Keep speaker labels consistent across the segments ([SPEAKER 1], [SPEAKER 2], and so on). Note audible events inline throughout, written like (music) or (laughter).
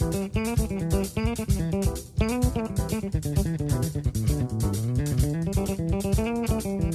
[SPEAKER 1] Thank you.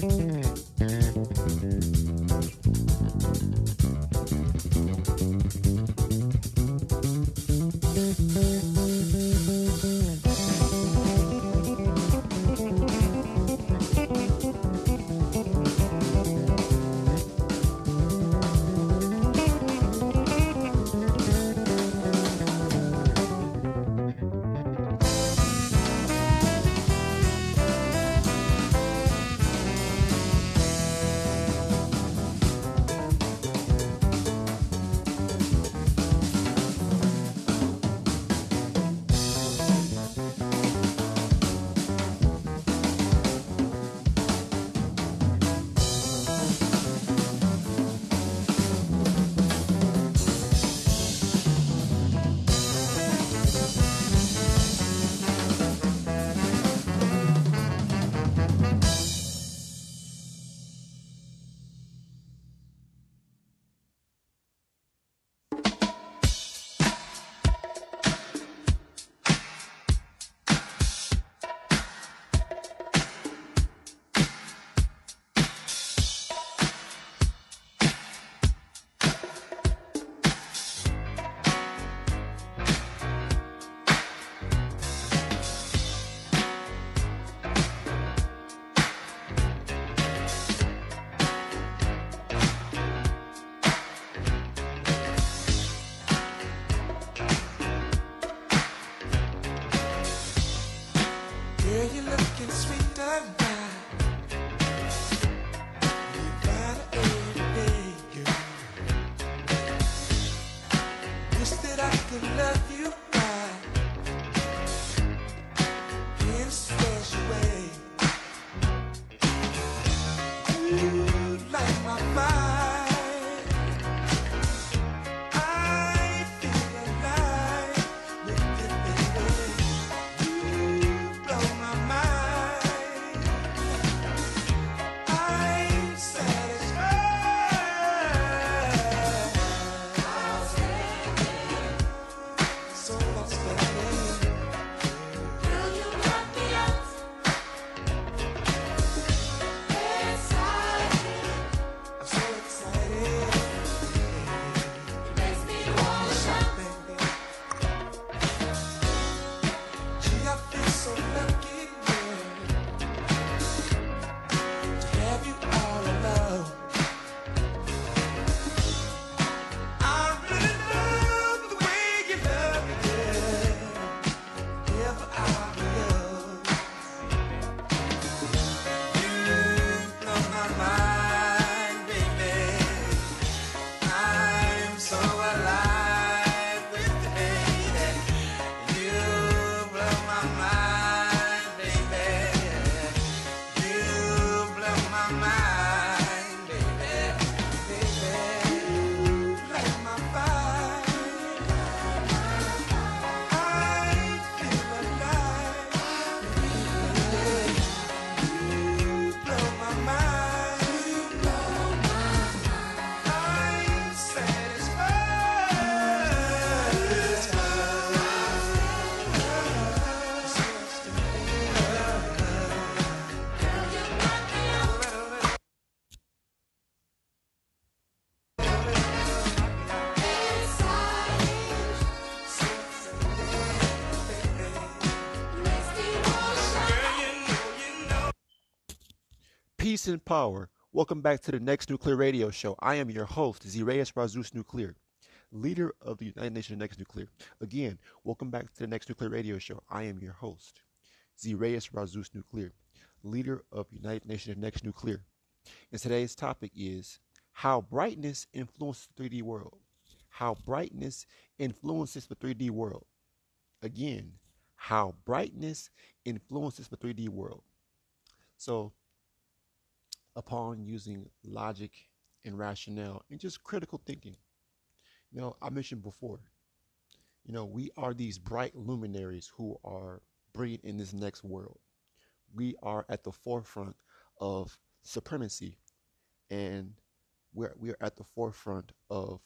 [SPEAKER 2] Peace and power. Welcome back to the Next Nuclear Radio Show. I am your host, Zireus Razus Nuclear, leader of the United Nations Next Nuclear. Again, welcome back to the Next Nuclear Radio Show. I am your host, Zireus Razus Nuclear, leader of United Nations Next Nuclear. And today's topic is how brightness influences the 3D world. How brightness influences the 3D world. Again, how brightness influences the 3D world. So, upon using logic and rationale and just critical thinking. You know, I mentioned before, you know, we are these bright luminaries who are bringing in this next world. We are at the forefront of supremacy and we're, we're at the forefront of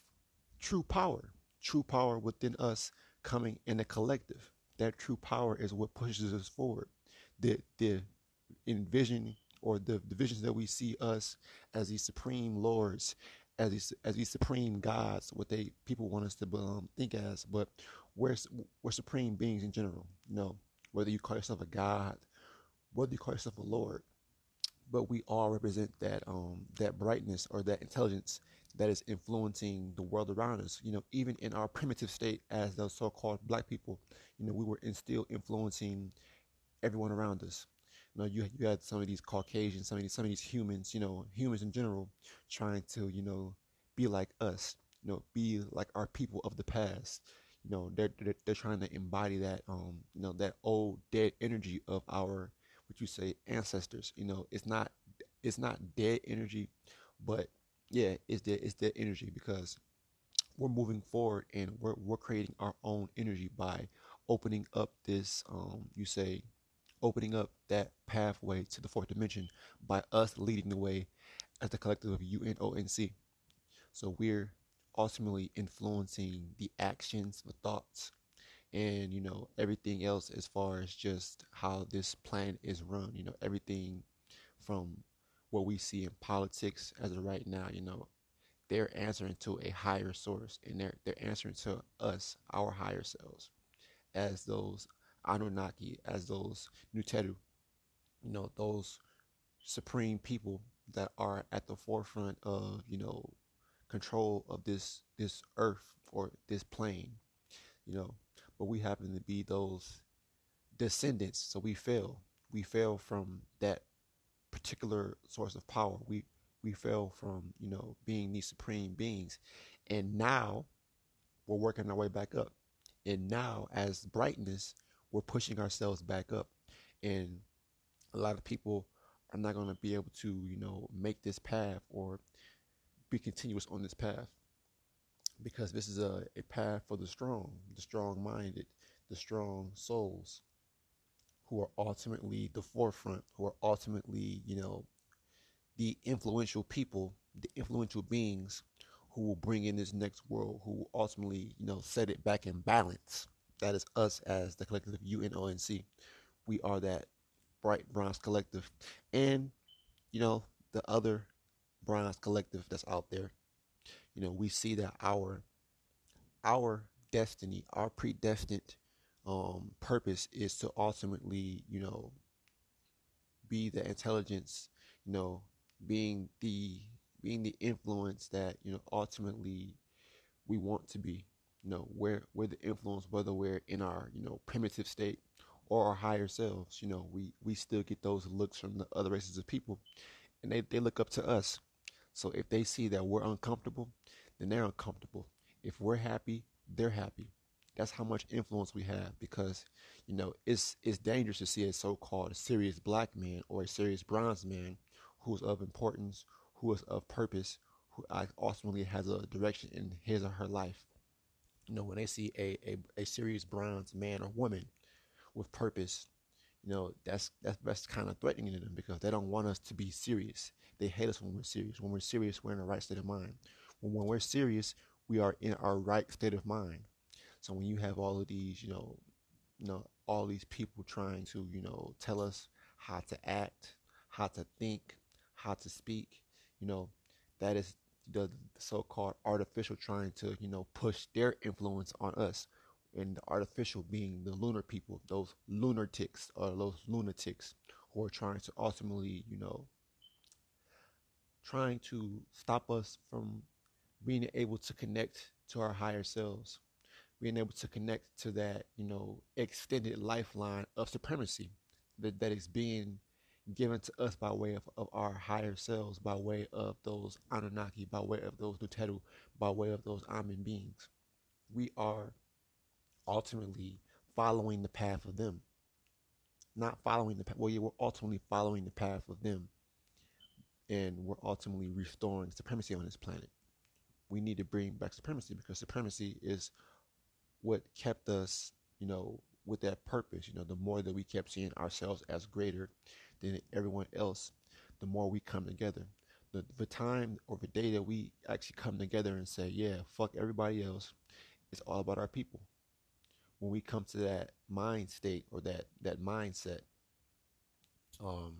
[SPEAKER 2] true power, true power within us coming in a collective. That true power is what pushes us forward. The, the envisioning or the, the visions that we see us as these supreme lords, as these as these supreme gods, what they people want us to um, think as, but we're we're supreme beings in general. You know, whether you call yourself a god, whether you call yourself a lord, but we all represent that um that brightness or that intelligence that is influencing the world around us. You know, even in our primitive state as those so-called black people, you know, we were still influencing everyone around us. You know, you you had some of these Caucasians, some of these some of these humans, you know, humans in general, trying to you know be like us, you know, be like our people of the past. You know, they're they're, they're trying to embody that um you know that old dead energy of our what you say ancestors. You know, it's not it's not dead energy, but yeah, it's dead it's dead energy because we're moving forward and we're we're creating our own energy by opening up this um you say opening up that pathway to the fourth dimension by us leading the way as the collective of UNONC. So we're ultimately influencing the actions, the thoughts, and you know everything else as far as just how this planet is run. You know everything from what we see in politics as of right now. You know they're answering to a higher source, and they're they're answering to us, our higher selves, as those Anunnaki, as those Nuteru, you know those supreme people that are at the forefront of you know control of this this earth or this plane you know but we happen to be those descendants so we fail we fell from that particular source of power. We we fell from you know being these supreme beings, and now we're working our way back up. And now, as brightness, we're pushing ourselves back up, and a lot of people are not going to be able to you know make this path or be continuous on this path because this is a, a path for the strong, the strong minded, the strong souls who are ultimately the forefront, who are ultimately, you know, the influential people, the influential beings who will bring in this next world, who will ultimately, you know, set it back in balance. That is us as the collective UNONC. We are that bright bronze collective. And, you know, the other bronze collective that's out there, you know, we see that our our destiny, our predestined um, purpose is to ultimately, you know, be the intelligence, you know, being the being the influence that you know ultimately we want to be. You know, where we're the influence, whether we're in our you know primitive state or our higher selves. You know, we we still get those looks from the other races of people, and they they look up to us. So if they see that we're uncomfortable, then they're uncomfortable. If we're happy, they're happy. That's how much influence we have because, you know, it's it's dangerous to see a so-called serious black man or a serious bronze man who's of importance, who is of purpose, who uh, ultimately has a direction in his or her life. You know, when they see a, a, a serious bronze man or woman with purpose, you know, that's that's that's kind of threatening to them because they don't want us to be serious. They hate us when we're serious. When we're serious, we're in the right state of mind. When, when we're serious, we are in our right state of mind. So when you have all of these, you know, you know, all these people trying to, you know, tell us how to act, how to think, how to speak, you know, that is the, the so-called artificial trying to, you know, push their influence on us. And the artificial being the lunar people, those lunatics or those lunatics who are trying to ultimately, you know, trying to stop us from being able to connect to our higher selves, being able to connect to that, you know, extended lifeline of supremacy that, that is being given to us by way of, of our higher selves, by way of those Anunnaki, by way of those Nuteru, by way of those Amen beings. We are ultimately following the path of them. Not following the path, well, yeah, we're ultimately following the path of them. And we're ultimately restoring supremacy on this planet we need to bring back supremacy because supremacy is what kept us, you know, with that purpose. You know, the more that we kept seeing ourselves as greater than everyone else, the more we come together. The, the time or the day that we actually come together and say, yeah, fuck everybody else, it's all about our people. When we come to that mind state or that, that mindset, um,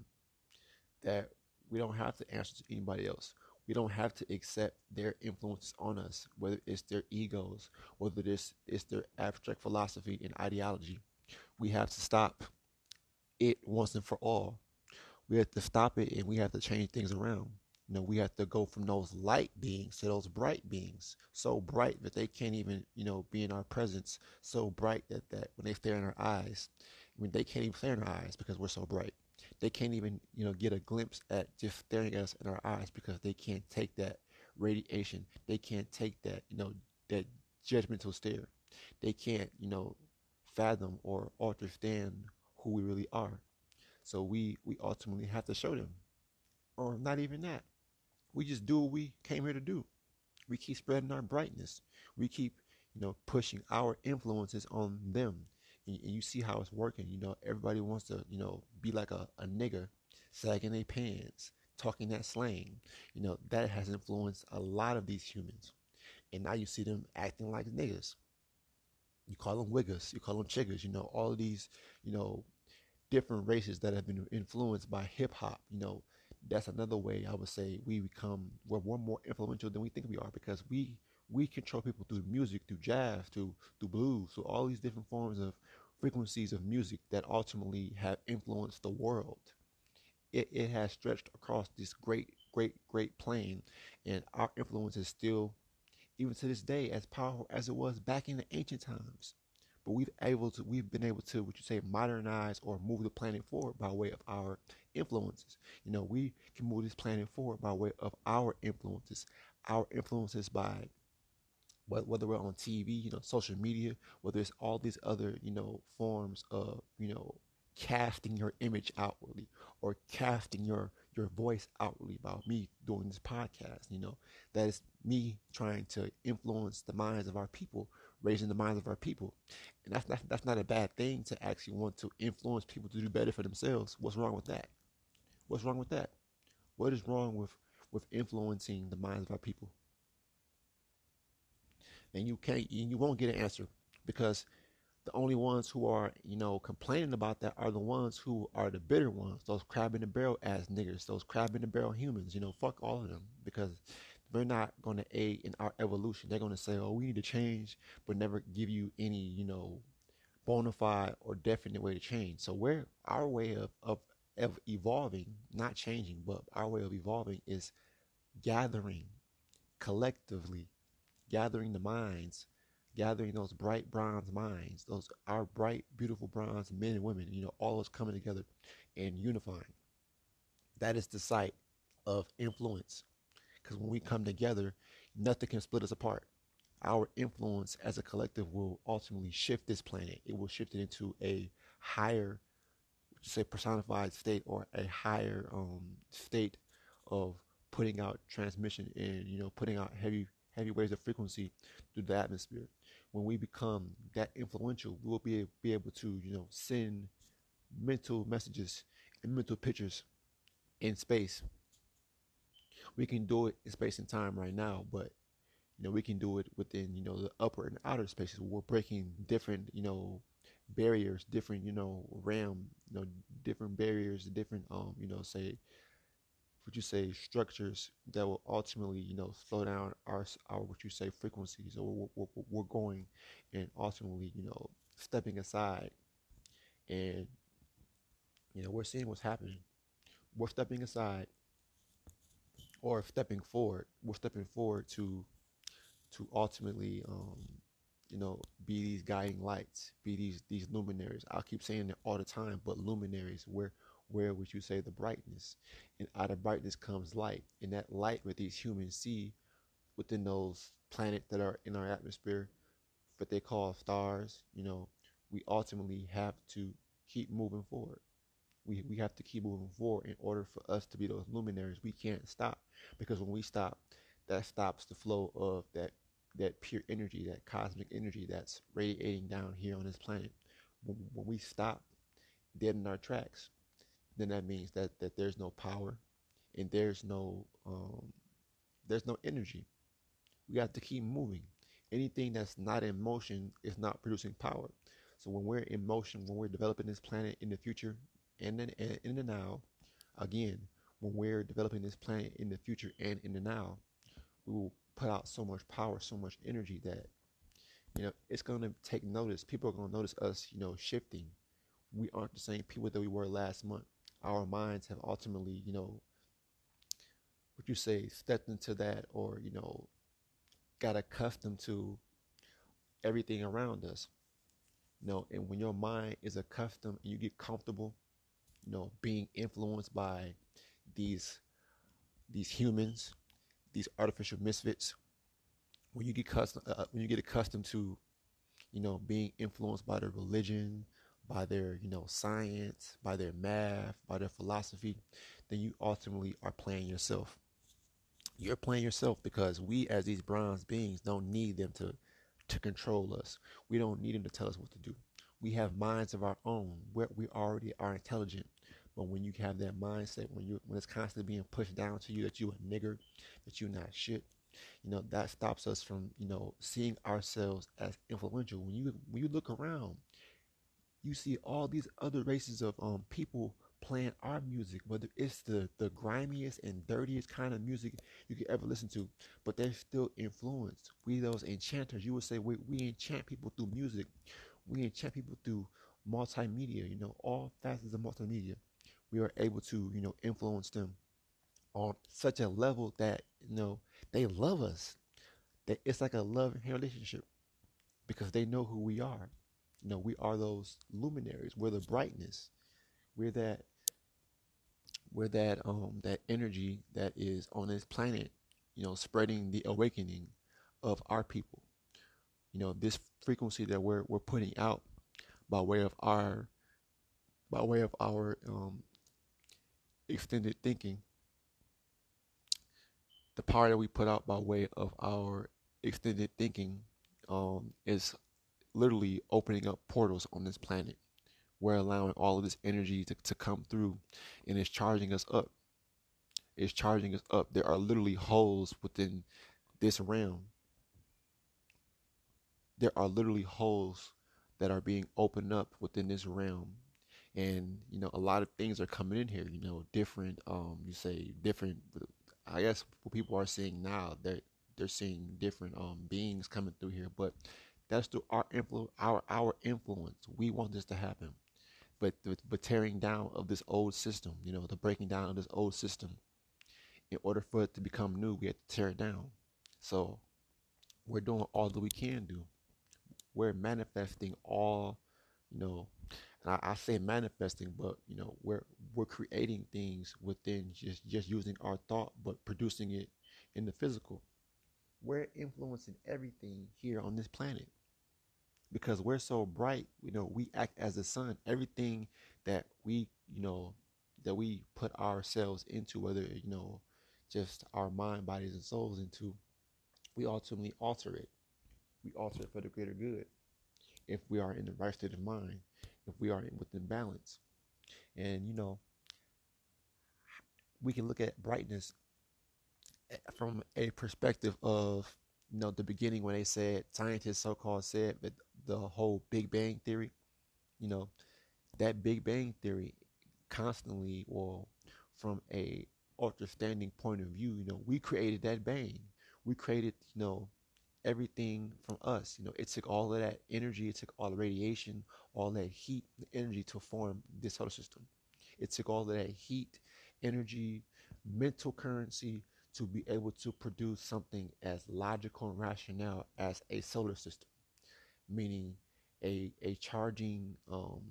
[SPEAKER 2] that we don't have to answer to anybody else we don't have to accept their influence on us, whether it's their egos, whether it's, it's their abstract philosophy and ideology. We have to stop it once and for all. We have to stop it and we have to change things around. You know, we have to go from those light beings to those bright beings. So bright that they can't even, you know, be in our presence. So bright that, that when they stare in our eyes, I mean, they can't even stare in our eyes because we're so bright they can't even you know get a glimpse at just staring at us in our eyes because they can't take that radiation. They can't take that you know that judgmental stare. They can't you know fathom or understand who we really are. So we we ultimately have to show them. Or not even that. We just do what we came here to do. We keep spreading our brightness. We keep you know pushing our influences on them and, you see how it's working. You know, everybody wants to, you know, be like a, a nigger, sagging their pants, talking that slang. You know, that has influenced a lot of these humans. And now you see them acting like niggers. You call them wiggers, you call them chiggers, you know, all of these, you know, different races that have been influenced by hip hop, you know, that's another way I would say we become we're, we're more influential than we think we are because we we control people through music, through jazz, through through blues, through all these different forms of frequencies of music that ultimately have influenced the world. It, it has stretched across this great, great, great plane, and our influence is still, even to this day, as powerful as it was back in the ancient times but we've able to we've been able to what you say modernize or move the planet forward by way of our influences. You know, we can move this planet forward by way of our influences. Our influences by whether we're on TV, you know, social media, whether it's all these other, you know, forms of, you know, casting your image outwardly or casting your your voice outwardly about me doing this podcast, you know, that is me trying to influence the minds of our people, raising the minds of our people. And that's not, that's not a bad thing to actually want to influence people to do better for themselves. What's wrong with that? What's wrong with that? What is wrong with with influencing the minds of our people? And you can't you won't get an answer because the only ones who are you know complaining about that are the ones who are the bitter ones those crab in the barrel ass niggers those crab in the barrel humans you know fuck all of them because they're not going to aid in our evolution. They're going to say oh we need to change but never give you any you know bona fide or definite way to change. So where our way of, of of evolving not changing but our way of evolving is gathering collectively gathering the minds, gathering those bright bronze minds, those our bright, beautiful bronze men and women, you know, all of us coming together and unifying. That is the site of influence. Because when we come together, nothing can split us apart. Our influence as a collective will ultimately shift this planet. It will shift it into a higher, say, personified state or a higher um, state of putting out transmission and you know putting out heavy heavy waves of frequency through the atmosphere. When we become that influential, we will be, be able to, you know, send mental messages and mental pictures in space. We can do it in space and time right now, but you know, we can do it within, you know, the upper and outer spaces. We're breaking different, you know, barriers, different, you know, ram, you know, different barriers, different, um, you know, say would you say structures that will ultimately you know slow down our our what you say frequencies or we're, we're, we're going and ultimately you know stepping aside and you know we're seeing what's happening. We're stepping aside or stepping forward we're stepping forward to to ultimately um you know be these guiding lights be these these luminaries. I'll keep saying it all the time but luminaries where where would you say the brightness? And out of brightness comes light. And that light that these humans see within those planets that are in our atmosphere what they call stars you know we ultimately have to keep moving forward. We, we have to keep moving forward in order for us to be those luminaries. We can't stop because when we stop that stops the flow of that that pure energy that cosmic energy that's radiating down here on this planet. When, when we stop dead in our tracks then that means that that there's no power and there's no um, there's no energy. We have to keep moving. Anything that's not in motion is not producing power. So when we're in motion, when we're developing this planet in the future and in, and in the now, again, when we're developing this planet in the future and in the now, we will put out so much power, so much energy that you know it's going to take notice. People are going to notice us, you know, shifting. We aren't the same people that we were last month our minds have ultimately, you know, what you say, stepped into that or, you know, got accustomed to everything around us. You know, and when your mind is accustomed and you get comfortable, you know, being influenced by these these humans, these artificial misfits, when you get custom, uh, when you get accustomed to, you know, being influenced by their religion, by their, you know, science, by their math, by their philosophy, then you ultimately are playing yourself. You're playing yourself because we, as these bronze beings, don't need them to to control us. We don't need them to tell us what to do. We have minds of our own. We're, we already are intelligent. But when you have that mindset, when you when it's constantly being pushed down to you that you a nigger, that you're not shit, you know that stops us from you know seeing ourselves as influential. When you when you look around, you see all these other races of um people playing our music, whether it's the the grimiest and dirtiest kind of music you could ever listen to, but they're still influenced. We those enchanters, you would say we we enchant people through music, we enchant people through multimedia. You know, all facets of multimedia. We are able to you know influence them on such a level that you know they love us. That it's like a love and relationship because they know who we are You know, we are those luminaries. We're the brightness. We're that we're that um that energy that is on this planet, you know, spreading the awakening of our people. You know, this frequency that we're we're putting out by way of our by way of our um extended thinking, the power that we put out by way of our extended thinking um is literally opening up portals on this planet. We're allowing all of this energy to, to come through and it's charging us up. It's charging us up. There are literally holes within this realm. There are literally holes that are being opened up within this realm. And, you know, a lot of things are coming in here, you know, different, um, you say different, I guess what people are seeing now, they're, they're seeing different um, beings coming through here, but that's through our influ- our our influence. We want this to happen but the but tearing down of this old system, you know, the breaking down of this old system. In order for it to become new, we have to tear it down. So we're doing all that we can do. We're manifesting all, you know, and I, I say manifesting, but you know, we're we're creating things within just just using our thought, but producing it in the physical. We're influencing everything here on this planet because we're so bright you know we act as the sun. Everything that we you know that we put ourselves into whether you know just our mind bodies and souls into we ultimately alter it. We alter it for the greater good if we are in the right state of mind if we are in, within balance. And you know we can look at brightness eh, from a perspective of you know the beginning when they said scientists so-called said that the whole big bang theory you know that big bang theory constantly or from a ultra standing point of view you know we created that bang. We created you know everything from us you know. It took all of that energy it took all the radiation all that heat the energy to form this solar system. It took all of that heat energy mental currency to be able to produce something as logical and rational as a solar system meaning a a charging um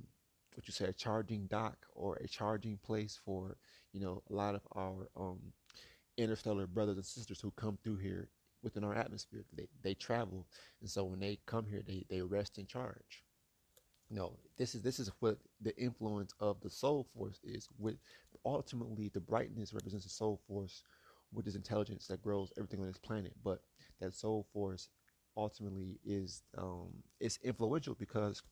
[SPEAKER 2] what you say a charging dock or a charging place for you know a lot of our um interstellar brothers and sisters who come through here within our atmosphere. They they travel. And so when they come here they they rest and charge. No this is this is what the influence of the soul force is with ultimately the brightness represents the soul force with this intelligence that grows everything on this planet. But that soul force ultimately is um it's influential because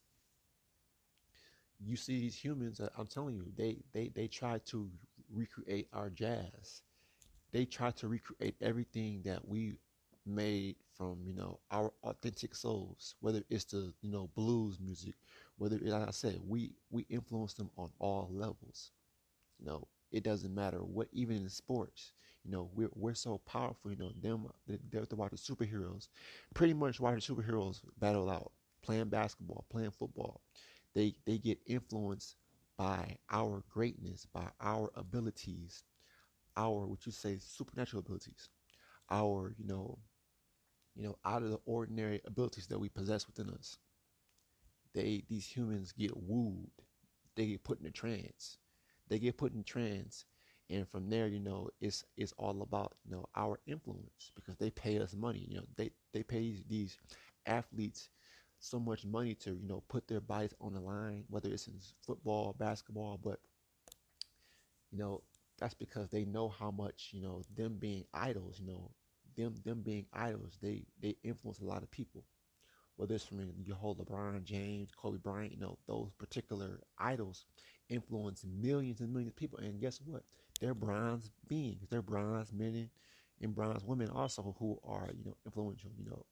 [SPEAKER 2] you see these humans i'm telling you they they they try to recreate our jazz. They try to recreate everything that we made from you know our authentic souls whether it's the you know blues music whether like i said we we influence them on all levels you know it doesn't matter what even in sports you know we're, we're so powerful you know them they- they're about the superheroes. Pretty much why the superheroes battle out playing basketball playing football. They they get influenced by our greatness by our abilities our what you say supernatural abilities our you know you know out of the ordinary abilities that we possess within us. They these humans get wooed. They get put in a trance they get put in trends and from there you know it's it's all about you know our influence because they pay us money you know they they pay these, athletes so much money to you know put their bodies on the line whether it's in football basketball but you know that's because they know how much you know them being idols you know them them being idols they they influence a lot of people. Whether it's from your whole LeBron James, Kobe Bryant, you know, those particular idols influence millions and millions of people. And guess what? They're bronze beings. They're bronze men and, bronze women also who are, you know, influential. You know,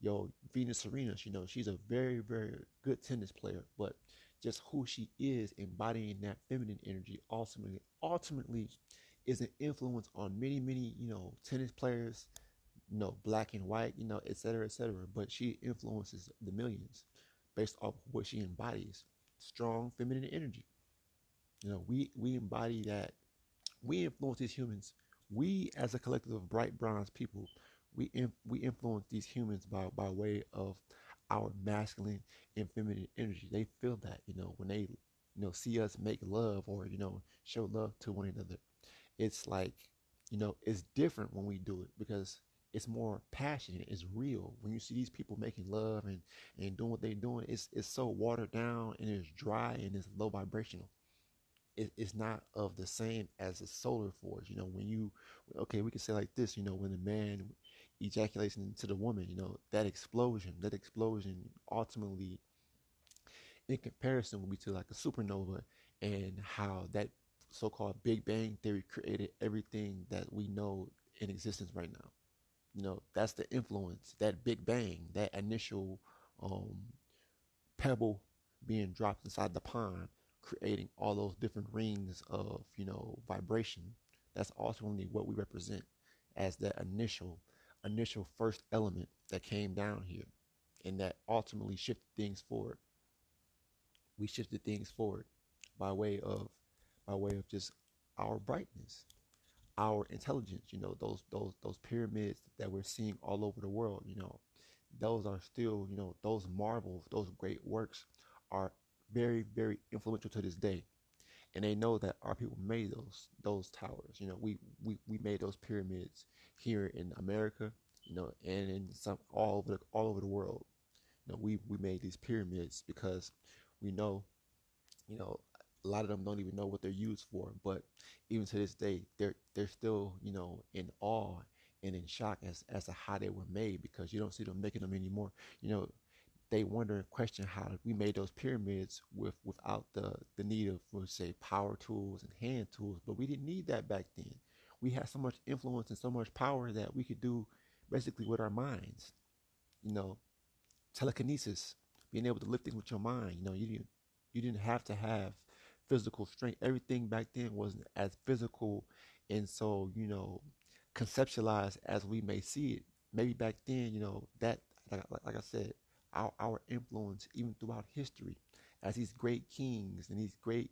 [SPEAKER 2] yo, Venus Serena, you know, she's a very, very good tennis player, but just who she is embodying that feminine energy ultimately ultimately is an influence on many, many, you know, tennis players, you know, black and white, you know, et cetera, et cetera. But she influences the millions based off what she embodies. Strong feminine energy. You know, we we embody that. We influence these humans. We, as a collective of bright bronze people, we we influence these humans by by way of our masculine and feminine energy. They feel that, you know, when they, you know, see us make love or, you know, show love to one another. It's like, you know, it's different when we do it because it's more passionate, it's real. When you see these people making love and, and doing what they're doing, it's it's so watered down and it's dry and it's low vibrational. It, it's not of the same as a solar force. You know, when you okay, we can say like this, you know, when a man ejaculates into the woman, you know, that explosion, that explosion ultimately in comparison would be to like a supernova and how that so-called Big Bang theory created everything that we know in existence right now. You know, that's the influence, that Big Bang, that initial um, pebble being dropped inside the pond, creating all those different rings of, you know, vibration. That's ultimately what we represent as that initial, initial first element that came down here and that ultimately shifted things forward. We shifted things forward by way of, by way of just our brightness our intelligence you know those those those pyramids that we're seeing all over the world you know those are still you know those marvels those great works are very very influential to this day. And they know that our people made those those towers. You know we we, we made those pyramids here in america you know and in some all over the, all over the world. You know we we made these pyramids because we know you know a lot of them don't even know what they're used for. But even to this day they're they're still you know in awe and in shock as as to how they were made because you don't see them making them anymore. You know they wonder and question how we made those pyramids with without the the need of let's say power tools and hand tools but we didn't need that back then we had so much influence and so much power that we could do basically with our minds you know telekinesis being able to lift things with your mind you know you didn't you didn't have to have physical strength. Everything back then wasn't as physical and so, you know, conceptualized as we may see it. Maybe back then, you know, that like, like like I said, our our influence even throughout history as these great kings and these great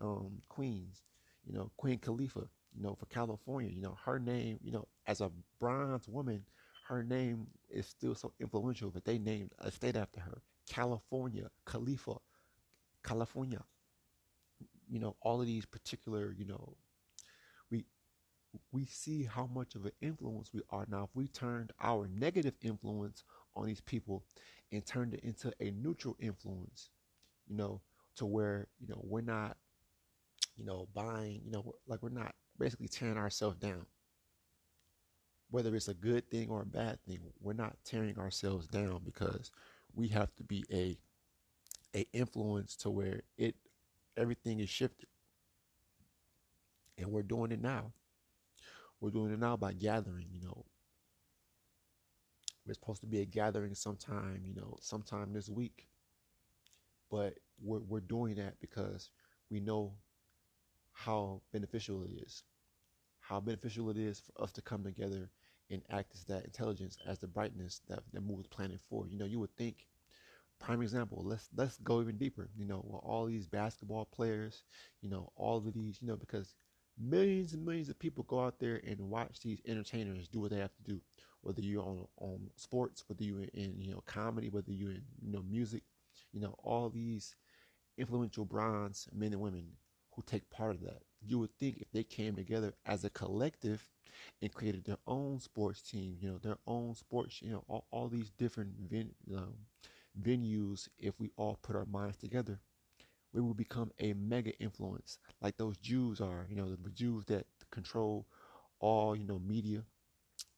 [SPEAKER 2] um, queens, you know, Queen Khalifa, you know, for California, you know, her name, you know, as a bronze woman, her name is still so influential that they named a state after her, California, Khalifa, California. You know all of these particular you know we we see how much of an influence we are now. If we turned our negative influence on these people and turned it into a neutral influence you know to where you know we're not you know buying you know like we're not basically tearing ourselves down. Whether it's a good thing or a bad thing we're not tearing ourselves down because we have to be a a influence to where it everything is shifted. And we're doing it now. We're doing it now by gathering you know we're supposed to be a gathering sometime you know sometime this week. But we're, we're doing that because we know how beneficial it is. How beneficial it is for us to come together and act as that intelligence as the brightness that, that moves the planet forward. You know you would think prime example let's let's go even deeper you know well, all these basketball players you know all of these you know because millions and millions of people go out there and watch these entertainers do what they have to do whether you're on on sports whether you're in you know comedy whether you're in you know music you know all these influential bronze men and women who take part of that you would think if they came together as a collective and created their own sports team you know their own sports you know all, all these different ven- um, venues, if we all put our minds together, we will become a mega influence, like those Jews are. You know, the Jews that control all, you know, media,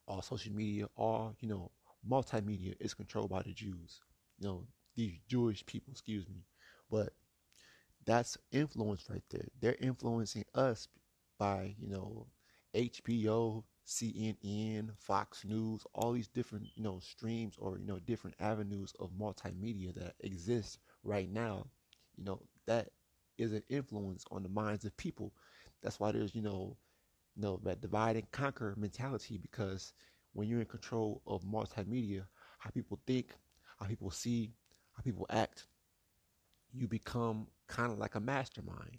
[SPEAKER 2] all social media, all, you know, multimedia is controlled by the Jews. You know, these Jewish people, excuse me. But that's influence right there. They're influencing us by, you know, HBO, CNN, Fox News, all these different, you know, streams or, you know, different avenues of multimedia that exist right now, you know, that is an influence on the minds of people. That's why there's, you know, know, that divide and conquer mentality because when you're in control of multimedia, how people think, how people see, how people act, you become kind of like a mastermind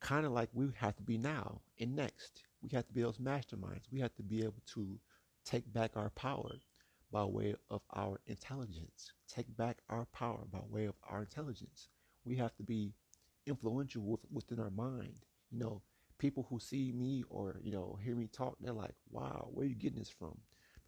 [SPEAKER 2] kind of like we have to be now and next. We have to be those masterminds. We have to be able to take back our power by way of our intelligence. Take back our power by way of our intelligence. We have to be influential with, within our mind. You know, people who see me or you know hear me talk, they're like, "Wow, where are you getting this from?"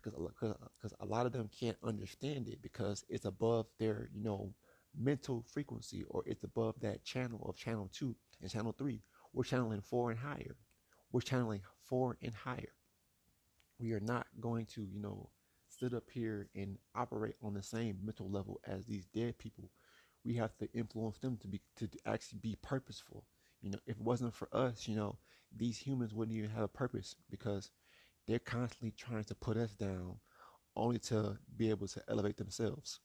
[SPEAKER 2] Because because a lot of them can't understand it because it's above their you know mental frequency or it's above that channel of channel two and channel three. We're channeling four and higher. We're channeling four and higher. We are not going to you know sit up here and operate on the same mental level as these dead people. We have to influence them to be to actually be purposeful. You know, if it wasn't for us, you know, these humans wouldn't even have a purpose because they're constantly trying to put us down only to be able to elevate themselves.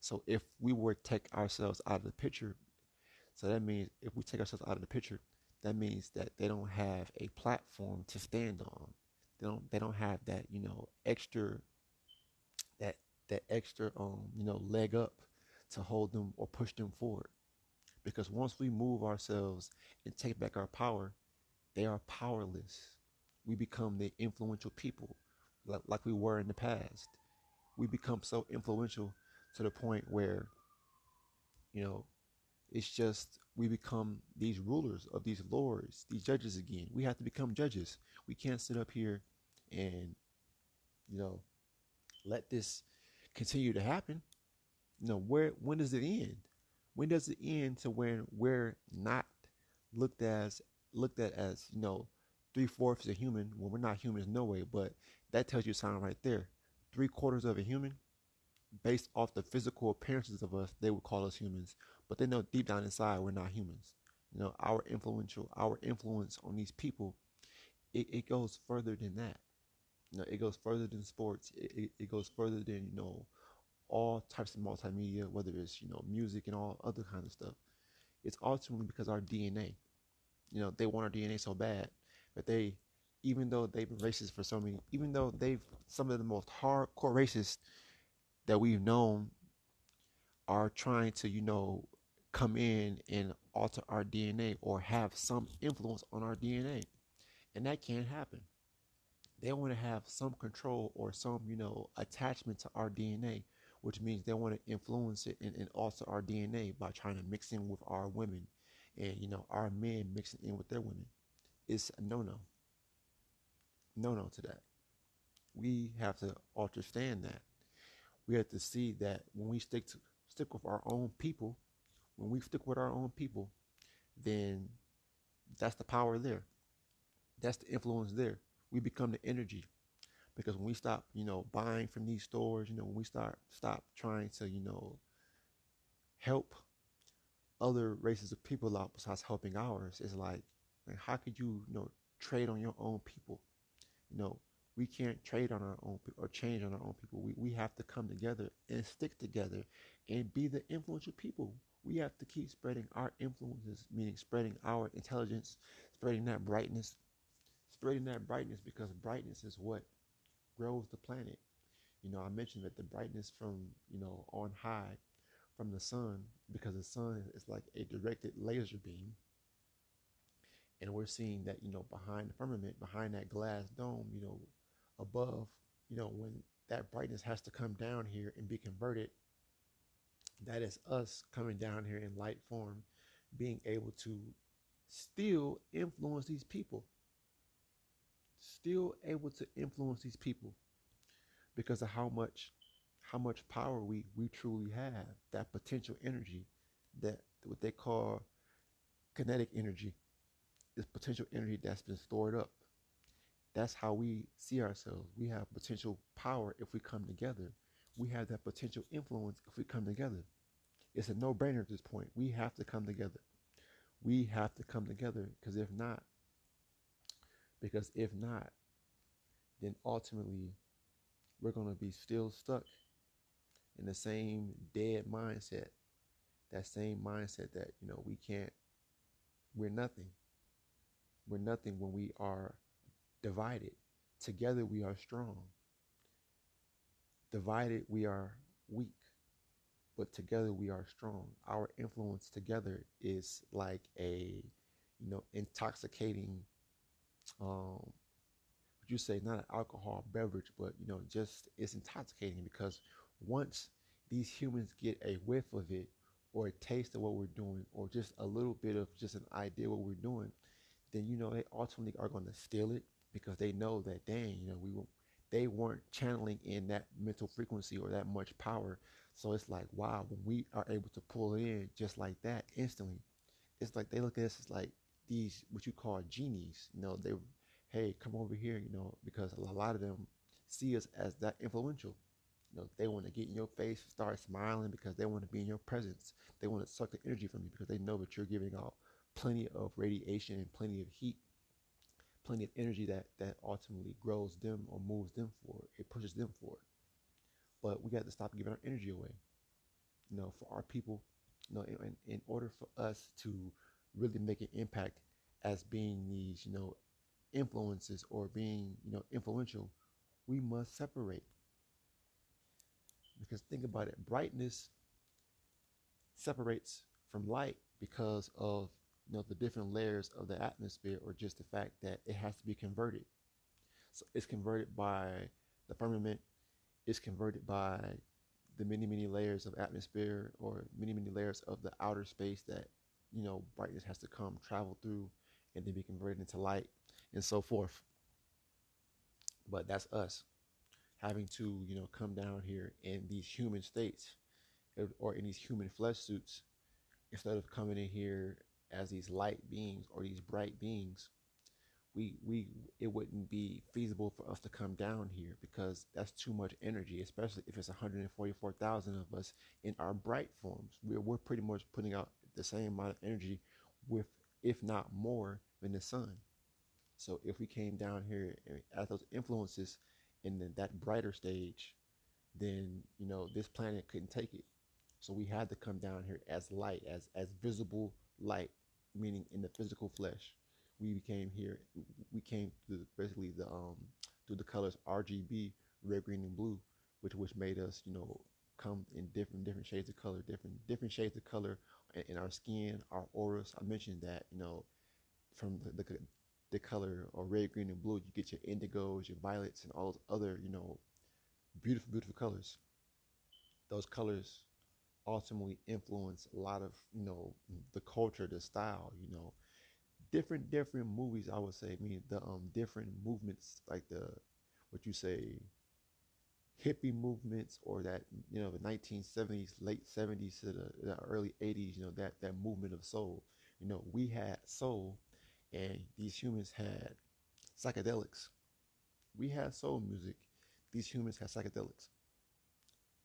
[SPEAKER 2] So if we were to take ourselves out of the picture, so that means if we take ourselves out of the picture, that means that they don't have a platform to stand on. They don't they don't have that, you know, extra that that extra um, you know, leg up to hold them or push them forward. Because once we move ourselves and take back our power, they are powerless. We become the influential people like, like we were in the past. We become so influential to the point where, you know, it's just we become these rulers of these lords, these judges again. We have to become judges. We can't sit up here and, you know, let this continue to happen. You know, where when does it end? When does it end to when we're not looked as looked at as, you know, three fourths a human when we're not humans no way, but that tells you something right there. Three quarters of a human, based off the physical appearances of us, they would call us humans. But they know deep down inside we're not humans. You know, our influential our influence on these people, it, it goes further than that. You know, it goes further than sports. It, it, it goes further than, you know, all types of multimedia, whether it's, you know, music and all other kind of stuff. It's ultimately because our DNA. You know, they want our DNA so bad that they, even though they've been racist for so many, even though they've some of the most hardcore racists that we've known are trying to, you know, come in and alter our DNA or have some influence on our DNA. And that can't happen. They want to have some control or some, you know, attachment to our DNA, which means they want to influence it and, and alter our DNA by trying to mix in with our women and, you know, our men mixing in with their women. It's a no no. No no to that. We have to understand that. We have to see that when we stick to stick with our own people, when we stick with our own people, then that's the power there. That's the influence there. We become the energy. Because when we stop, you know, buying from these stores, you know, when we start stop trying to, you know, help other races of people out besides helping ours, it's like, like how could you, you know, trade on your own people? You know, we can't trade on our own pe- or change on our own people. We, we have to come together and stick together and be the influential people. We have to keep spreading our influences, meaning spreading our intelligence, spreading that brightness, spreading that brightness because brightness is what grows the planet. You know, I mentioned that the brightness from, you know, on high from the sun, because the sun is like a directed laser beam. And we're seeing that, you know, behind the firmament, behind that glass dome, you know, above, you know, when that brightness has to come down here and be converted, that is us coming down here in light form, being able to still influence these people, still able to influence these people because of how much how much power we we truly have that potential energy that what they call kinetic energy this potential energy that's been stored up. That's how we see ourselves. We have potential power if we come together. We have that potential influence if we come together. It's a no-brainer at this point. We have to come together. We have to come together because if not because if not then ultimately we're going to be still stuck in the same dead mindset that same mindset that you know we can't we're nothing. We're nothing when we are divided. Together we are strong. Divided we are weak but together we are strong. Our influence together is like a you know intoxicating um would you say not an alcohol beverage, but you know, just it's intoxicating because once these humans get a whiff of it or a taste of what we're doing or just a little bit of just an idea what we're doing, then you know they ultimately are going to steal it because they know that dang, you know, we won't they weren't channeling in that mental frequency or that much power. So it's like, wow, when we are able to pull it in just like that instantly, it's like they look at us as like these what you call genies. You know, they hey, come over here, you know, because a lot of them see us as that influential. You know, they want to get in your face, start smiling because they want to be in your presence. They want to suck the energy from you because they know that you're giving out plenty of radiation and plenty of heat, plenty of energy that that ultimately grows them or moves them forward. It pushes them forward. But we got to stop giving our energy away. You know, for our people, you know, in, in order for us to really make an impact as being these, you know, influences or being, you know, influential, we must separate. Because think about it, brightness separates from light because of you know the different layers of the atmosphere or just the fact that it has to be converted. So it's converted by the firmament, it's converted by the many, many layers of atmosphere or many, many layers of the outer space that, you know, brightness has to come, travel through, and then be converted into light and so forth. But that's us having to, you know, come down here in these human states or- in these human flesh suits instead of coming in here as these light beings or these bright beings we we it wouldn't be feasible for us to come down here because that's too much energy especially if it's 144,000 of us in our bright forms we're, we're pretty much putting out the same amount of energy with if not more than the sun so if we came down here at those influences in the, that brighter stage then you know this planet couldn't take it. So we had to come down here as light as as visible light meaning in the physical flesh. We became here we came through basically the um through the colors RGB red green and blue which which made us you know come in different different shades of color different different shades of color in, in our skin our auras. I mentioned that you know from the, the the color or red green and blue. You get your indigos your violets and all those other you know beautiful beautiful colors. Those colors ultimately influence a lot of you know the culture the style you know. Different different movies i would say i mean the um different movements like the what you say hippie movements or that you know the 1970s late 70s to the, the early 80s you know that that movement of soul. You know we had soul and these humans had psychedelics. We had soul music. These humans had psychedelics.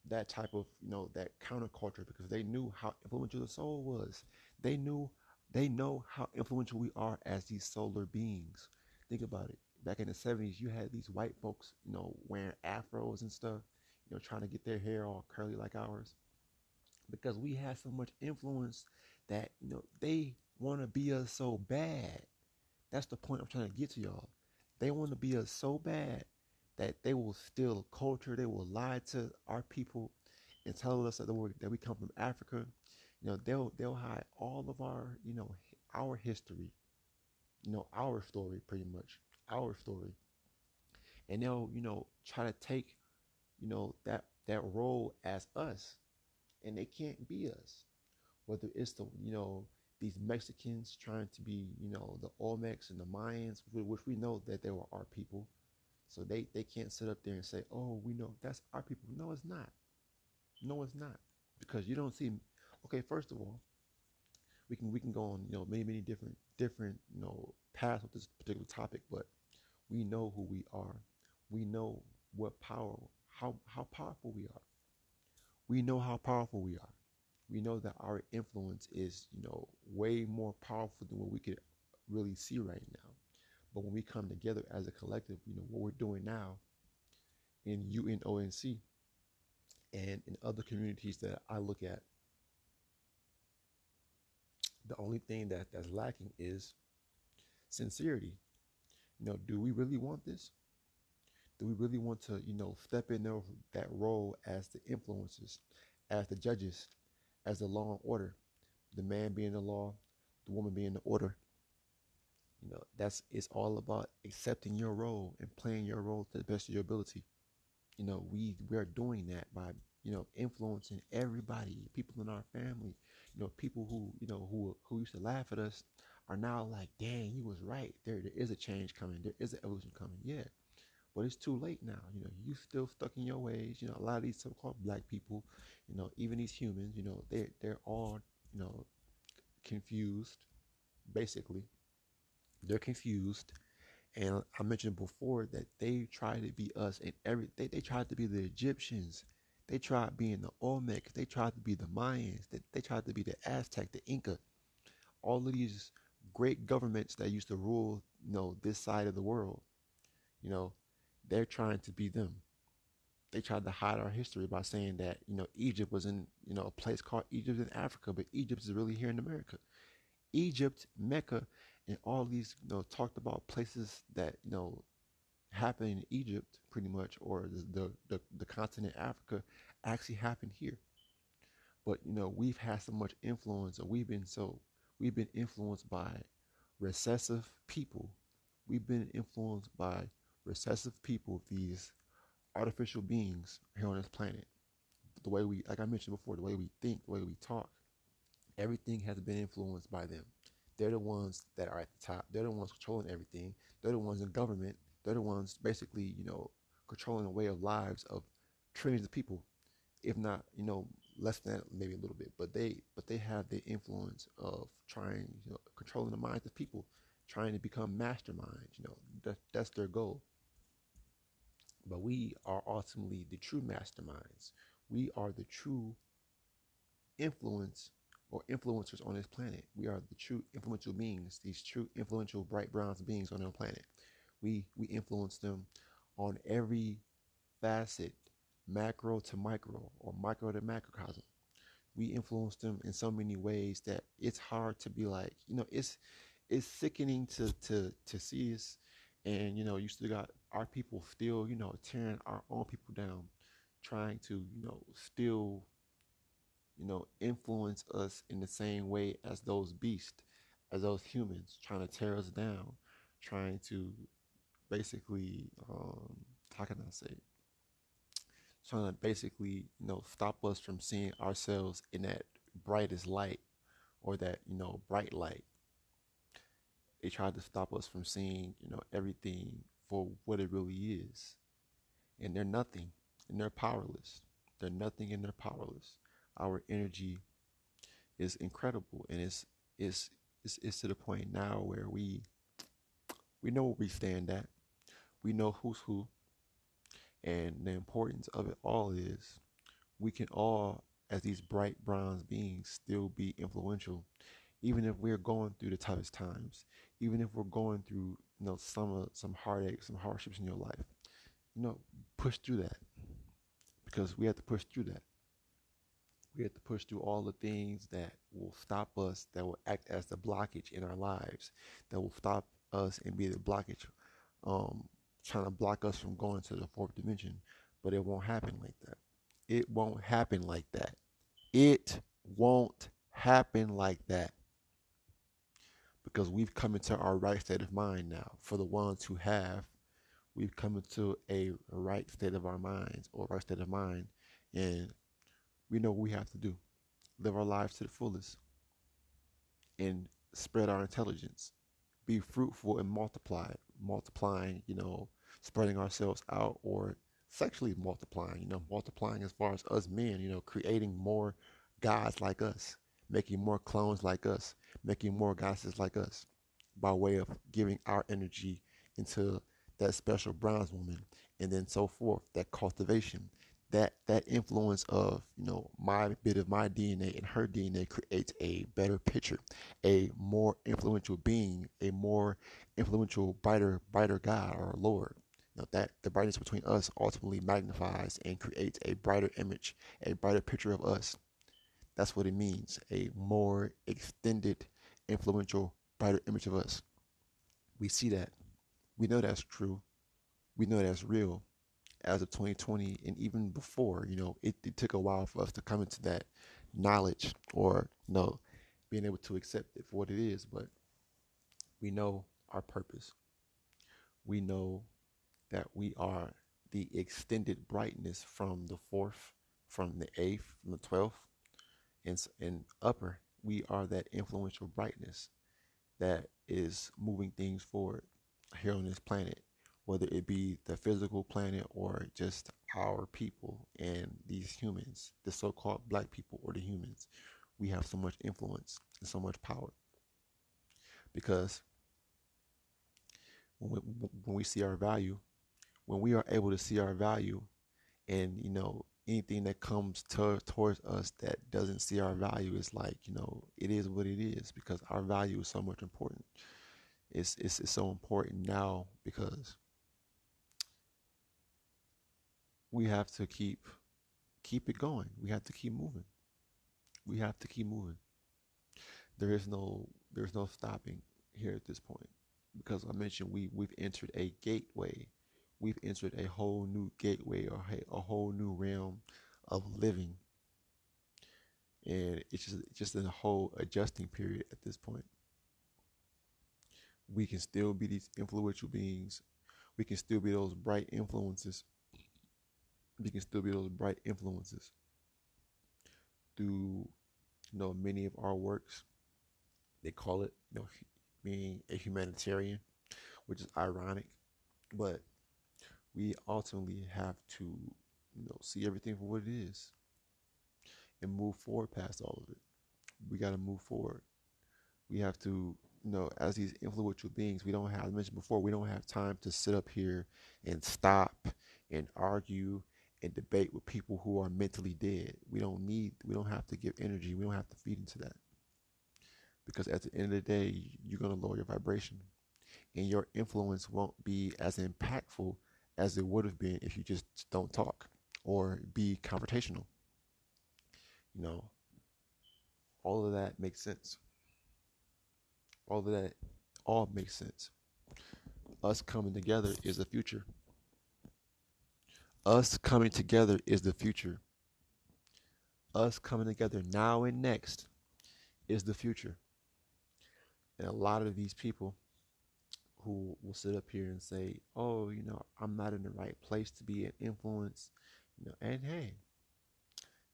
[SPEAKER 2] That type of you know that counterculture because they knew how influential the soul was. They knew they know how influential we are as these solar beings. Think about it. Back in the 70s you had these white folks you know wearing afros and stuff you know trying to get their hair all curly like ours. Because we had so much influence that you know they want to be us so bad that's the point i'm trying to get to y'all they want to be us so bad that they will steal culture, they will lie to our people and tell us that, that we come from Africa. You know, they'll they'll hide all of our, you know, our history, you know, our story pretty much, our story. And they'll, you know, try to take, you know, that that role as us. And they can't be us. Whether it's the, you know, these Mexicans trying to be, you know, the Olmecs and the Mayans, which we know that they were our people so they, they can't sit up there and say, oh, we know that's our people. No, it's not. No, it's not. Because you don't see okay, first of all, we can we can go on, you know, many, many different different, you know, paths with this particular topic, but we know who we are. We know what power how how powerful we are. We know how powerful we are. We know that our influence is, you know, way more powerful than what we could really see right now. But when we come together as a collective, you know, what we're doing now in UNONC and in other communities that I look at, the only thing that that's lacking is sincerity. You know, do we really want this? Do we really want to, you know, step in that role as the influencers, as the judges, as the law and order, the man being the law, the woman being the order? You know, that's it's all about accepting your role and playing your role to the best of your ability. You know, we we are doing that by you know influencing everybody, people in our family. You know, people who you know who who used to laugh at us are now like, dang, you was right. There there is a change coming. There is an evolution coming. Yeah, but it's too late now. You know, you still stuck in your ways. You know, a lot of these so-called black people, you know, even these humans, you know, they they're all you know confused. Basically, they're confused and I mentioned before that they tried to be us and every they, they tried to be the Egyptians. They tried being the Olmecs. They tried to be the Mayans. They, they tried to be the Aztec, the Inca. All of these great governments that used to rule, you know, this side of the world. You know, they're trying to be them. They tried to hide our history by saying that, you know, Egypt was in, you know, a place called Egypt in Africa, but Egypt is really here in America. Egypt, Mecca, and all these you know talked about places that you know happen in Egypt pretty much or the the, the, the continent Africa actually happened here but you know we've had so much influence or we've been so we've been influenced by recessive people we've been influenced by recessive people these artificial beings here on this planet the way we like I mentioned before the way we think the way we talk everything has been influenced by them they're the ones that are at the top. They're the ones controlling everything. They're the ones in government. They're the ones basically, you know, controlling the way of lives of trillions of people, if not, you know, less than that, maybe a little bit. But they, but they have the influence of trying, you know, controlling the minds of people, trying to become masterminds. You know, that, that's their goal. But we are ultimately the true masterminds. We are the true influence or influencers on this planet. We are the true influential beings, these true influential bright browns beings on our planet. We we influence them on every facet, macro to micro or micro to macrocosm. We influence them in so many ways that it's hard to be like, you know, it's it's sickening to to to see this and you know, you still got our people still, you know, tearing our own people down, trying to, you know, still you know, influence us in the same way as those beasts, as those humans, trying to tear us down, trying to basically, um, how can I say, trying to basically, you know, stop us from seeing ourselves in that brightest light or that, you know, bright light. They tried to stop us from seeing, you know, everything for what it really is. And they're nothing, and they're powerless. They're nothing and they're powerless our energy is incredible and it's it's it's, it's to the point now where we we know where we stand at we know who's who and the importance of it all is we can all as these bright bronze beings still be influential even if we're going through the toughest times even if we're going through you know some uh, some heartache some hardships in your life you know push through that because we have to push through that we have to push through all the things that will stop us, that will act as the blockage in our lives, that will stop us and be the blockage, um, trying to block us from going to the fourth dimension. But it won't happen like that. It won't happen like that. It won't happen like that. Because we've come into our right state of mind now. For the ones who have, we've come into a right state of our minds or right state of mind. And we know what we have to do live our lives to the fullest and spread our intelligence be fruitful and multiply multiplying you know spreading ourselves out or sexually multiplying you know multiplying as far as us men you know creating more gods like us making more clones like us making more goddesses like us by way of giving our energy into that special bronze woman and then so forth that cultivation that that influence of you know my bit of my DNA and her DNA creates a better picture, a more influential being, a more influential brighter brighter God or Lord. You know that the brightness between us ultimately magnifies and creates a brighter image, a brighter picture of us. That's what it means, a more extended, influential, brighter image of us. We see that. We know that's true. We know that's real as of 2020 and even before you know it, it took a while for us to come into that knowledge or you know being able to accept it for what it is but we know our purpose. We know that we are the extended brightness from the fourth, from the eighth, from the twelfth, and, and upper. We are that influential brightness that is moving things forward here on this planet, whether it be the physical planet or just our people and these humans, the so called black people or the humans. We have so much influence and so much power because when we, when we see our value, when we are able to see our value, and you know anything that comes to, towards us that doesn't see our value is like you know it is what it is because our value is so much important. It's it's, it's so important now because we have to keep keep it going. We have to keep moving. We have to keep moving. There is no there's no stopping here at this point because I mentioned we we've entered a gateway. We've entered a whole new gateway or a, whole new realm of living, and it's just just in a whole adjusting period at this point. We can still be these influential beings. We can still be those bright influences. We can still be those bright influences through you know many of our works. They call it you know being a humanitarian, which is ironic, but we ultimately have to you know see everything for what it is and move forward past all of it. We got to move forward. We have to you know as these influential beings, we don't have I mentioned before we don't have time to sit up here and stop and argue and debate with people who are mentally dead. We don't need we don't have to give energy. We don't have to feed into that because at the end of the day, you're going to lower your vibration and your influence won't be as impactful as it would have been if you just don't talk or be confrontational. You know, all of that makes sense. All of that all makes sense. Us coming together is the future. Us coming together is the future. Us coming together now and next is the future. And a lot of these people who will sit up here and say, "Oh, you know, I'm not in the right place to be an influence," you know, and hey,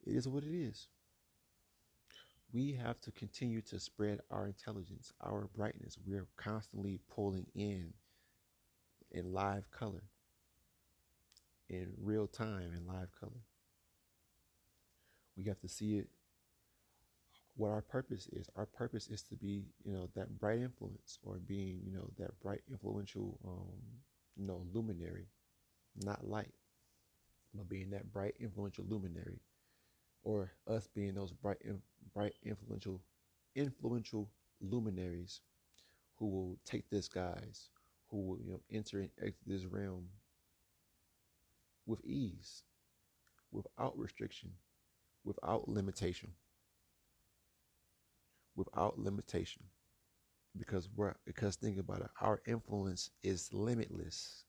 [SPEAKER 2] it is what it is. We have to continue to spread our intelligence, our brightness. We are constantly pulling in in live color, in real time, in live color. We have to see it what our purpose is. Our purpose is to be, you know, that bright influence or being, you know, that bright influential, um, you know, luminary, not light, but being that bright influential luminary, or us being those bright, bright influential, influential luminaries who will take this guys, who will, you know, enter and exit this realm with ease, without restriction, without limitation without limitation. Because we're because think about it our influence is limitless.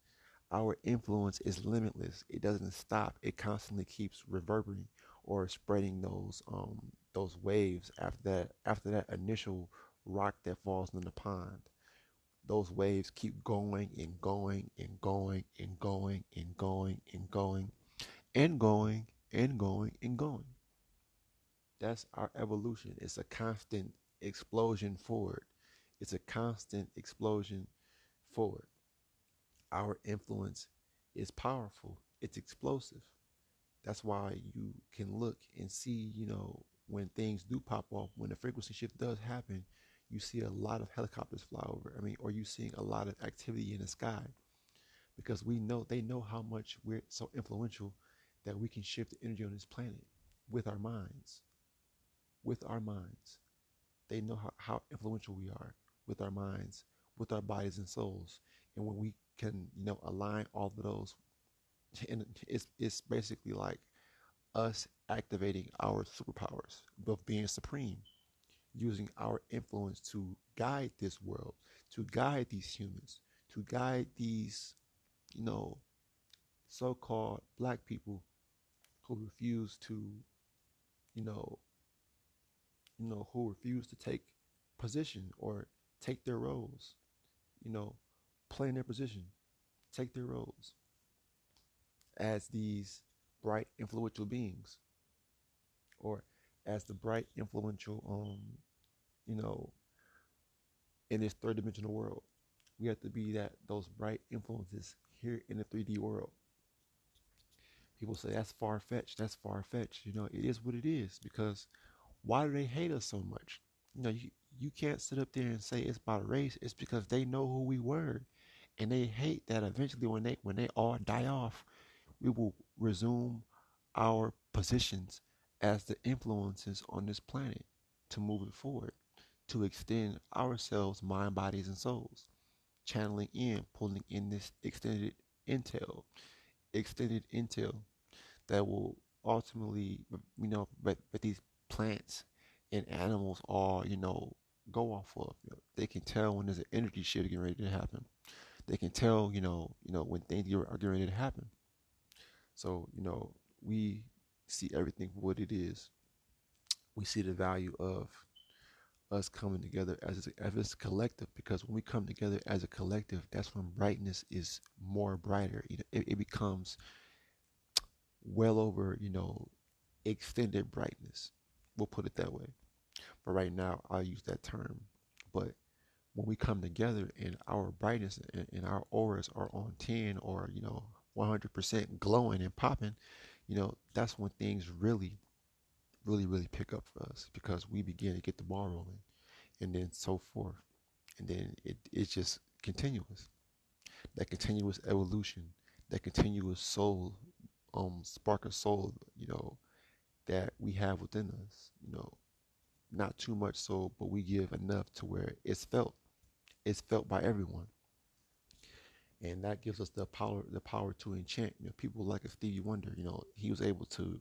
[SPEAKER 2] Our influence is limitless. It doesn't stop. It constantly keeps reverberating or spreading those um those waves after that after that initial rock that falls in the pond. Those waves keep going and going and going and going and going and going and going and going and going that's our evolution. It's a constant explosion forward. It's a constant explosion forward. Our influence is powerful. It's explosive. That's why you can look and see, you know, when things do pop off, when the frequency shift does happen, you see a lot of helicopters fly over. I mean, or you seeing a lot of activity in the sky because we know they know how much we're so influential that we can shift the energy on this planet with our minds with our minds. They know how, how influential we are with our minds, with our bodies and souls. And when we can, you know, align all of those, and it's, it's basically like us activating our superpowers, both being supreme, using our influence to guide this world, to guide these humans, to guide these, you know, so called black people who refuse to, you know, you know, who refuse to take position or take their roles. you know, play in their position, take their roles as these bright, influential beings, or as the bright, influential, um, you know, in this third dimensional world. We have to be that those bright influences here in the 3D world. People say that's far fetched. That's far fetched. You know, it is what it is because why do they hate us so much? You know, you, you can't sit up there and say it's about race. It's because they know who we were, and they hate that eventually when they when they all die off, we will resume our positions as the influences on this planet to move it forward, to extend ourselves, mind, bodies, and souls, channeling in, pulling in this extended intel, extended intel that will ultimately, you know, but, but these plants and animals all, you know, go off of. They can tell when there's an energy shift getting ready to happen. They can tell, you know, you know when things are getting ready to happen. So, you know, we see everything for what it is. We see the value of us coming together as a, as a collective because when we come together as a collective, that's when brightness is more brighter. You know, it, it becomes well over, you know, extended brightness. We'll put it that way. But right now, I'll use that term. But when we come together and our brightness and, and our auras are on 10 or, you know, 100% glowing and popping, you know, that's when things really, really, really pick up for us because we begin to get the ball rolling and then so forth. And then it, it's just continuous. That continuous evolution, that continuous soul, um, spark of soul, you know, that we have within us, you know, not too much so, but we give enough to where it's felt. It's felt by everyone. And that gives us the power the power to enchant. You know, people like Stevie Wonder, you know, he was able to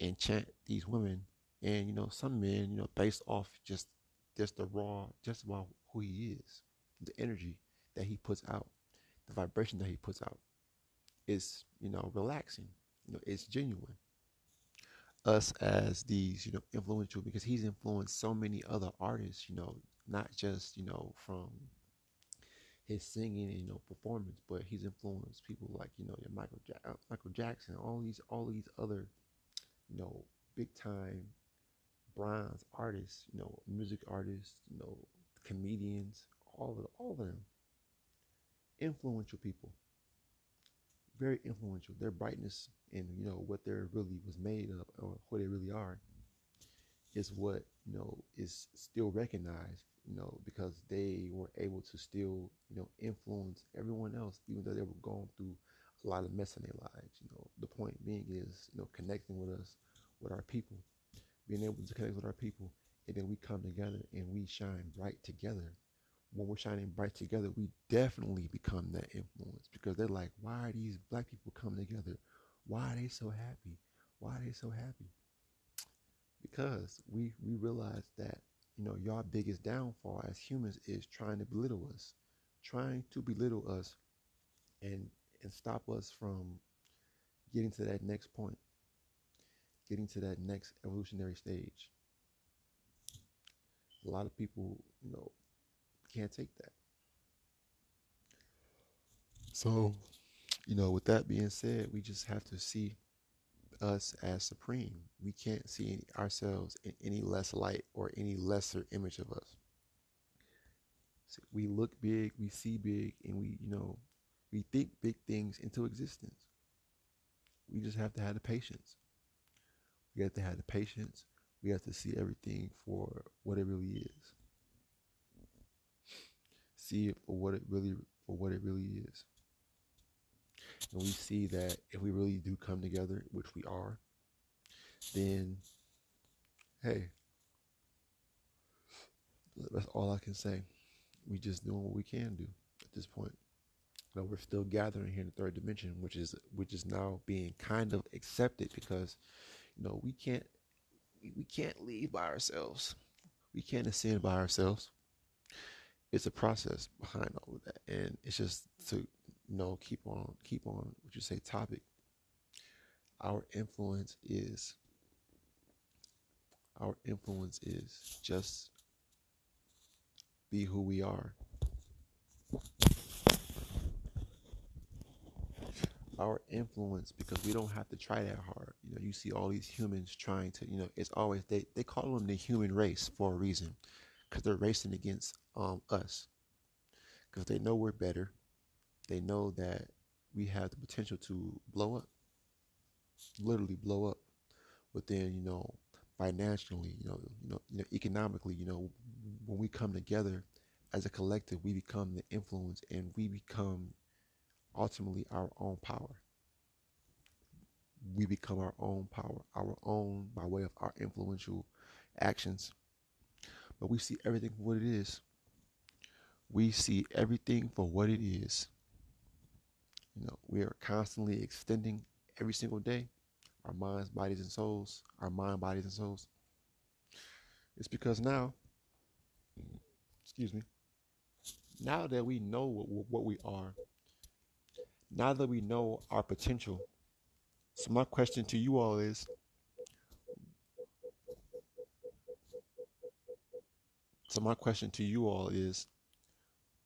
[SPEAKER 2] enchant these women and, you know, some men, you know, based off just just the raw, just about who he is, the energy that he puts out, the vibration that he puts out is, you know, relaxing. You know, it's genuine us as these, you know, influential because he's influenced so many other artists, you know, not just, you know, from his singing and, you know, performance, but he's influenced people like, you know, your Michael ja- uh, Michael Jackson, all these all these other, you know, big time bronze artists, you know, music artists, you know, comedians, all of all of them. Influential people. Very influential. Their brightness and you know what they're really was made of or who they really are is what you know is still recognized you know because they were able to still you know influence everyone else even though they were going through a lot of mess in their lives you know the point being is you know connecting with us with our people being able to connect with our people and then we come together and we shine bright together when we're shining bright together we definitely become that influence because they're like why are these black people coming together why are they so happy? Why are they so happy? Because we we realize that you know your biggest downfall as humans is trying to belittle us, trying to belittle us, and and stop us from getting to that next point, getting to that next evolutionary stage. A lot of people, you know, can't take that. So you know, with that being said, we just have to see us as supreme. We can't see any, ourselves in any less light or any lesser image of us. So we look big, we see big, and we, you know, we think big things into existence. We just have to have the patience. We have to have the patience. We have to see everything for what it really is. See it for what it really for what it really is and we see that if we really do come together, which we are, then hey, that's all I can say. We just doing what we can do at this point. But we're still gathering here in the third dimension, which is which is now being kind of accepted because you know we can't we, we can't leave by ourselves. We can't ascend by ourselves. It's a process behind all of that, and it's just to you know, keep on, keep on, what you say, topic. Our influence is, our influence is just be who we are. our influence because we don't have to try that hard. You know, you see all these humans trying to, you know, it's always they they call them the human race for a reason because they're racing against um us because they know we're better. They know that we have the potential to blow up, literally blow up within, you know, financially, you know, you know, you know, economically, you know, when we come together as a collective, we become the influence and we become ultimately our own power. We become our own power, our own by way of our influential actions. But we see everything for what it is. We see everything for what it is. You know, we are constantly extending every single day our minds, bodies, and souls, our mind, bodies, and souls. It's because now, excuse me, now that we know what, what we are, now that we know our potential, so my question to you all is, so my question to you all is,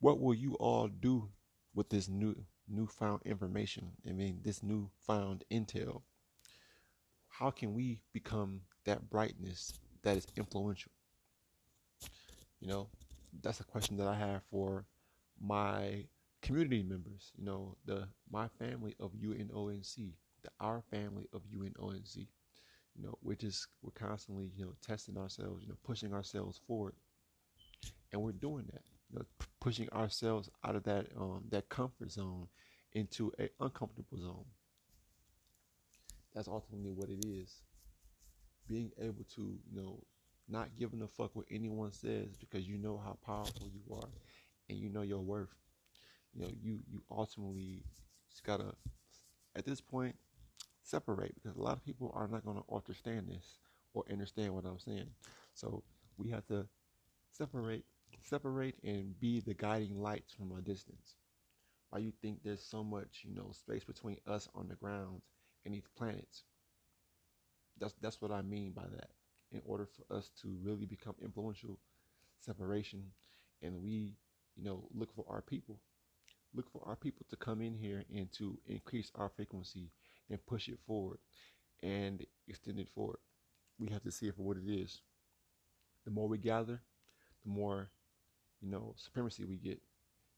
[SPEAKER 2] what will you all do with this new newfound information? I mean, this newfound intel. How can we become that brightness that is influential? You know, that's a question that I have for my community members. You know, the my family of UNONC, the our family of UNONC. You know, we're just we're constantly you know testing ourselves, you know, pushing ourselves forward, and we're doing that. You know, pushing ourselves out of that um that comfort zone into an uncomfortable zone. That's ultimately what it is. Being able to you know not giving a fuck what anyone says because you know how powerful you are and you know your worth. You know, you you ultimately just gotta at this point separate because a lot of people are not gonna understand this or understand what I'm saying. So we have to separate separate and be the guiding lights from a distance. Why you think there's so much, you know, space between us on the ground and these planets? That's that's what I mean by that. In order for us to really become influential, separation, and we, you know, look for our people. Look for our people to come in here and to increase our frequency and push it forward and extend it forward. We have to see it for what it is. The more we gather, the more, you know, supremacy we get.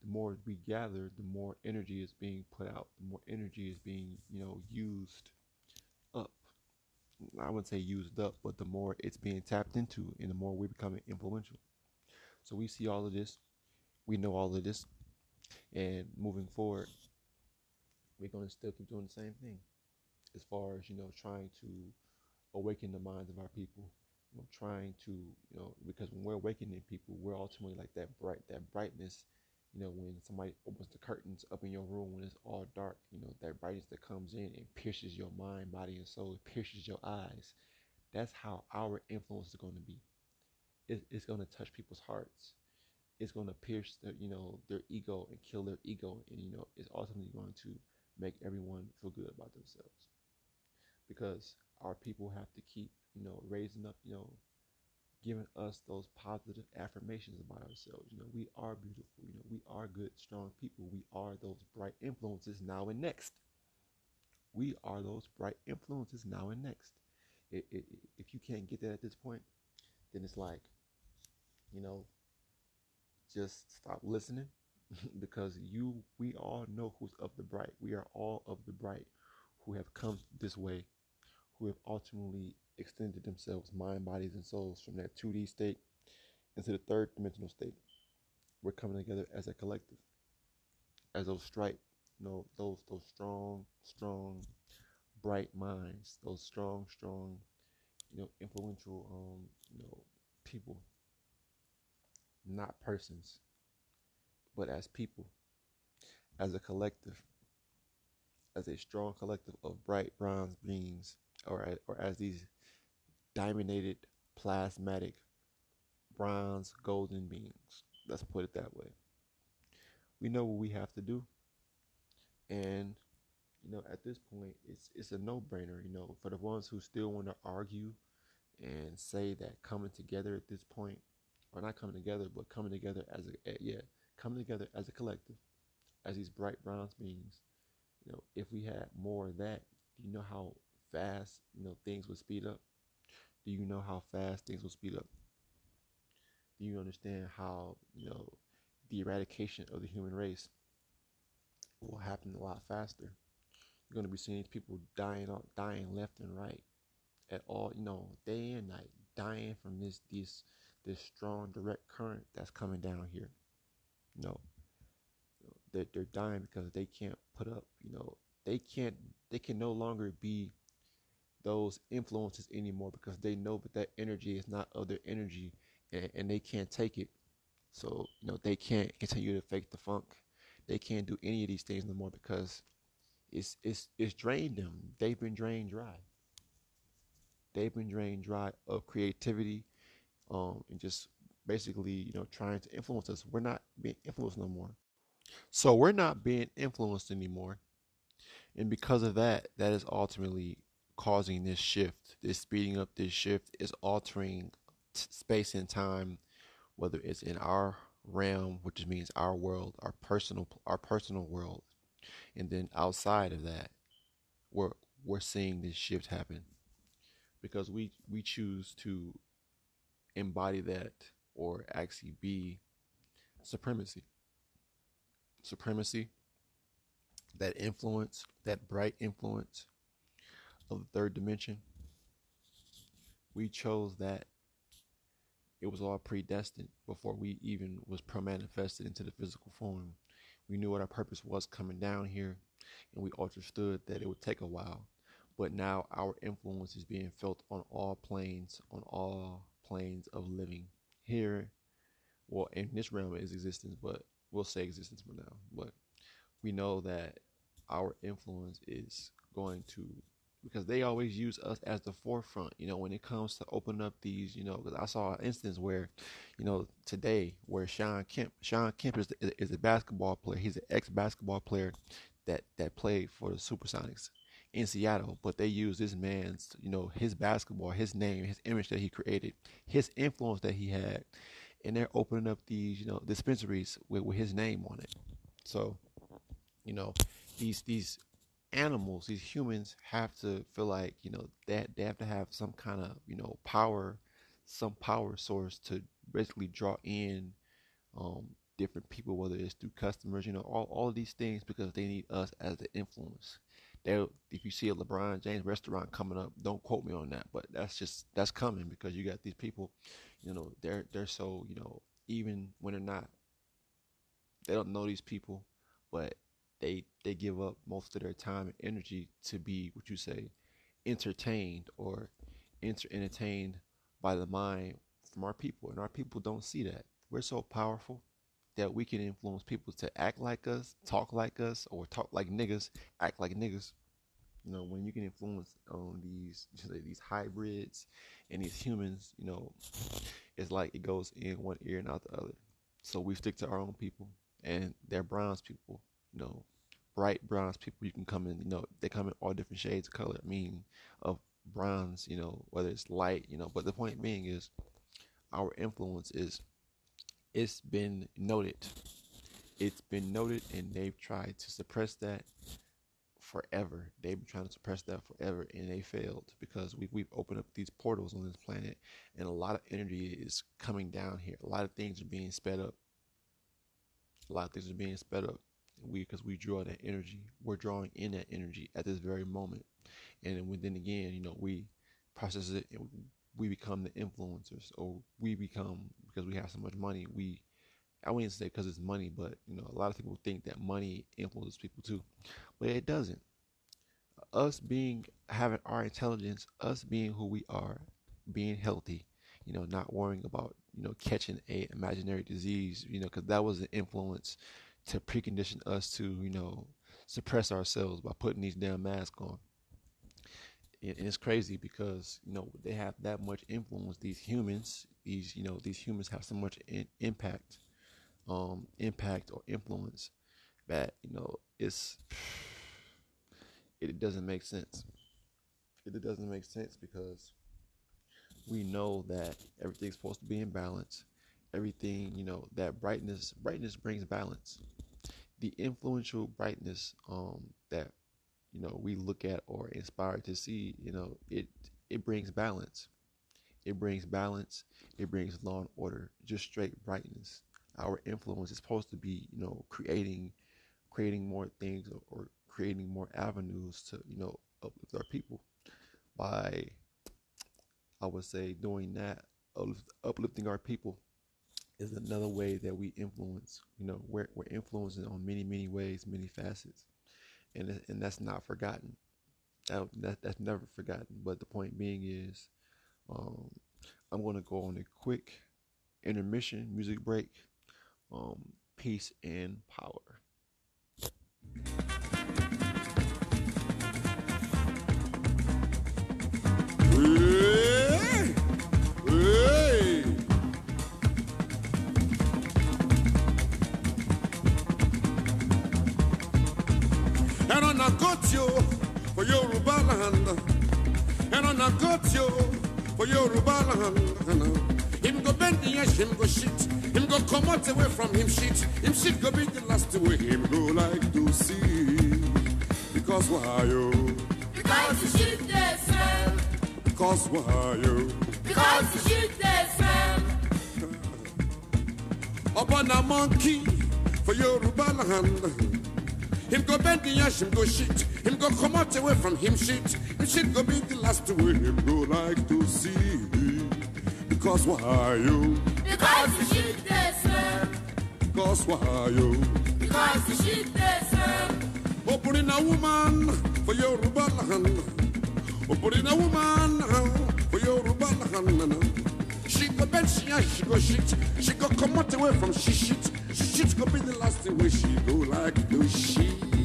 [SPEAKER 2] The more we gather, the more energy is being put out. The more energy is being, you know, used up. I wouldn't say used up, but the more it's being tapped into and the more we're becoming influential. So we see all of this. We know all of this. And moving forward, we're going to still keep doing the same thing as far as, you know, trying to awaken the minds of our people. Know, trying to, you know, because when we're awakening people, we're ultimately like that bright, that brightness. You know, when somebody opens the curtains up in your room when it's all dark, you know, that brightness that comes in and pierces your mind, body, and soul, it pierces your eyes. That's how our influence is going to be. It, it's going to touch people's hearts. It's going to pierce their, you know, their ego and kill their ego, and you know, it's ultimately going to make everyone feel good about themselves because our people have to keep, you know, raising up, you know, giving us those positive affirmations about ourselves. You know, we are beautiful. You know, we are good, strong people. We are those bright influences now and next. We are those bright influences now and next. It, it, if you can't get that at this point, then it's like, you know, just stop listening (laughs) because you, we all know who's of the bright. We are all of the bright who have come this way who have ultimately extended themselves, mind, bodies, and souls from that 2D state into the third dimensional state. We're coming together as a collective, as those stripe, you know, those those strong, strong, bright minds, those strong, strong, you know, influential, um, you know, people, not persons, but as people, as a collective, as a strong collective of bright bronze beings or or as these diamondated plasmatic bronze golden beings. Let's put it that way. We know what we have to do, and you know at this point it's it's a no brainer. You know for the ones who still want to argue and say that coming together at this point, or not coming together, but coming together as a, a yeah coming together as a collective, as these bright bronze beings, you know, if we had more of that, you know how fast, you know, things would speed up? Do you know how fast things will speed up? Do you understand how, you know, the eradication of the human race will happen a lot faster? You're going to be seeing people dying out, dying left and right at all, you know, day and night, dying from this this this strong direct current that's coming down here. No, they're, they're dying because they can't put up, you know, they can't, they can no longer be those influences anymore because they know that that energy is not of their energy and, and they can't take it. So, you know, they can't continue to fake the funk. They can't do any of these things no more because it's it's it's drained them. They've been drained dry. They've been drained dry of creativity, um, and just basically, you know, trying to influence us. We're not being influenced no more. So we're not being influenced anymore. And because of that, that is ultimately causing this shift. This speeding up this shift is altering t- space and time, whether it's in our realm, which means our world, our personal our personal world, and then outside of that, we're we're seeing this shift happen because we we choose to embody that or actually be supremacy. Supremacy, that influence, that bright influence of the third dimension. We chose that. It was all predestined before we even was pro-manifested into the physical form. We knew what our purpose was coming down here, and we understood that it would take a while. But now our influence is being felt on all planes, on all planes of living here. Well, in this realm is existence, but we'll say existence for now. But we know that our influence is going to because they always use us as the forefront you know when it comes to open up these you know because i saw an instance where you know today where Shawn Kemp Shawn Kemp is, is, a basketball player. He's an ex-basketball player that that played for the supersonics in seattle but they use this man's you know his basketball his name his image that he created his influence that he had and they're opening up these you know dispensaries with, with his name on it. So you know these these animals these humans have to feel like you know that they have to have some kind of you know power some power source to basically draw in um different people whether it's through customers you know all, all these things because they need us as the influence. They if you see a lebron james restaurant coming up don't quote me on that but that's just that's coming because you got these people you know they're they're so you know even when they're not they don't know these people but they they give up most of their time and energy to be what you say entertained or enter entertained by the mind from our people. And our people don't see that. We're so powerful that we can influence people to act like us talk like us or talk like niggas act like niggas. You know when you can influence on these say, these hybrids and these humans you know it's like it goes in one ear and out the other. So we stick to our own people and they're bronze people you know, bright bronze people. You can come in, you know, they come in all different shades of color. I mean, of bronze, you know, whether it's light, you know. But the point being is, our influence is, it's been noted. It's been noted, and they've tried to suppress that forever. They've been trying to suppress that forever, and they failed because we, we've opened up these portals on this planet, and a lot of energy is coming down here. A lot of things are being sped up. A lot of things are being sped up we because we draw that energy we're drawing in that energy at this very moment. And then, again you know we process it and we become the influencers or we become because we have so much money we i wouldn't say because it's money but you know a lot of people think that money influences people too. But it doesn't. Us being having our intelligence us being who we are being healthy you know not worrying about you know catching a imaginary disease you know because that was an influence to precondition us to, you know, suppress ourselves by putting these damn masks on. And, it's crazy because, you know, they have that much influence. These humans, these, you know, these humans have so much in, impact, um, impact or influence that, you know, it's, it, doesn't make sense. It doesn't make sense because we know that everything's supposed to be in balance everything, you know, that brightness brightness brings balance. The influential brightness um, that you know we look at or inspired to see, you know, it it brings balance. It brings balance. It brings law and order. Just straight brightness. Our influence is supposed to be, you know, creating creating more things or, or creating more avenues to, you know, uplift our people by I would say doing that, uplifting our people is another way that we influence. You know, we're, we're influencing on many, many ways, many facets, and and that's not forgotten. That, that that's never forgotten. But the point being is, um, I'm going to go on a quick intermission music break. Um, peace and power.
[SPEAKER 3] A got you for Yoruba land. Him go bend the edge, him go shit. Him go come out away from him shit. Him shit go be the last way him go like to see. Because why you?
[SPEAKER 4] Because you shoot the sun.
[SPEAKER 3] Because why you?
[SPEAKER 4] Because you shoot the sun.
[SPEAKER 3] upon a monkey for Yoruba land. Him go bend the ash, him go shit. Him go come out away from him shit. Him shit go be the last way him go like to see. Because why you?
[SPEAKER 4] Because you shoot the sun.
[SPEAKER 3] Because why you?
[SPEAKER 4] Because you shoot the sun.
[SPEAKER 3] Opening a woman for Yoruba land. Opening a woman for Yoruba land. She go bend, she and she go shit. She go come out away from she shit. She shit go be the last way she go like do she.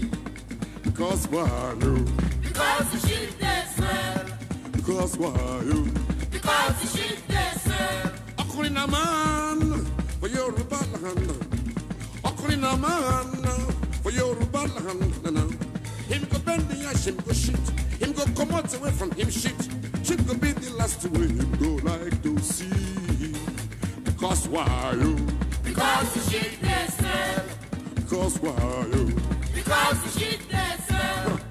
[SPEAKER 3] Because why you?
[SPEAKER 4] Because you shoot the sun.
[SPEAKER 3] Because why you?
[SPEAKER 4] Because the sun.
[SPEAKER 3] Ọkùnrin náà máa ń for Yorùbá land. Ọkùnrin náà máa ń for Yorùbá land. Him go bend the ash, him go shit. Him go come out away from him shit. Shit go be the last way him go like to see. Because why you?
[SPEAKER 4] Because you shoot the sun.
[SPEAKER 3] Because why you?
[SPEAKER 4] Because the sun.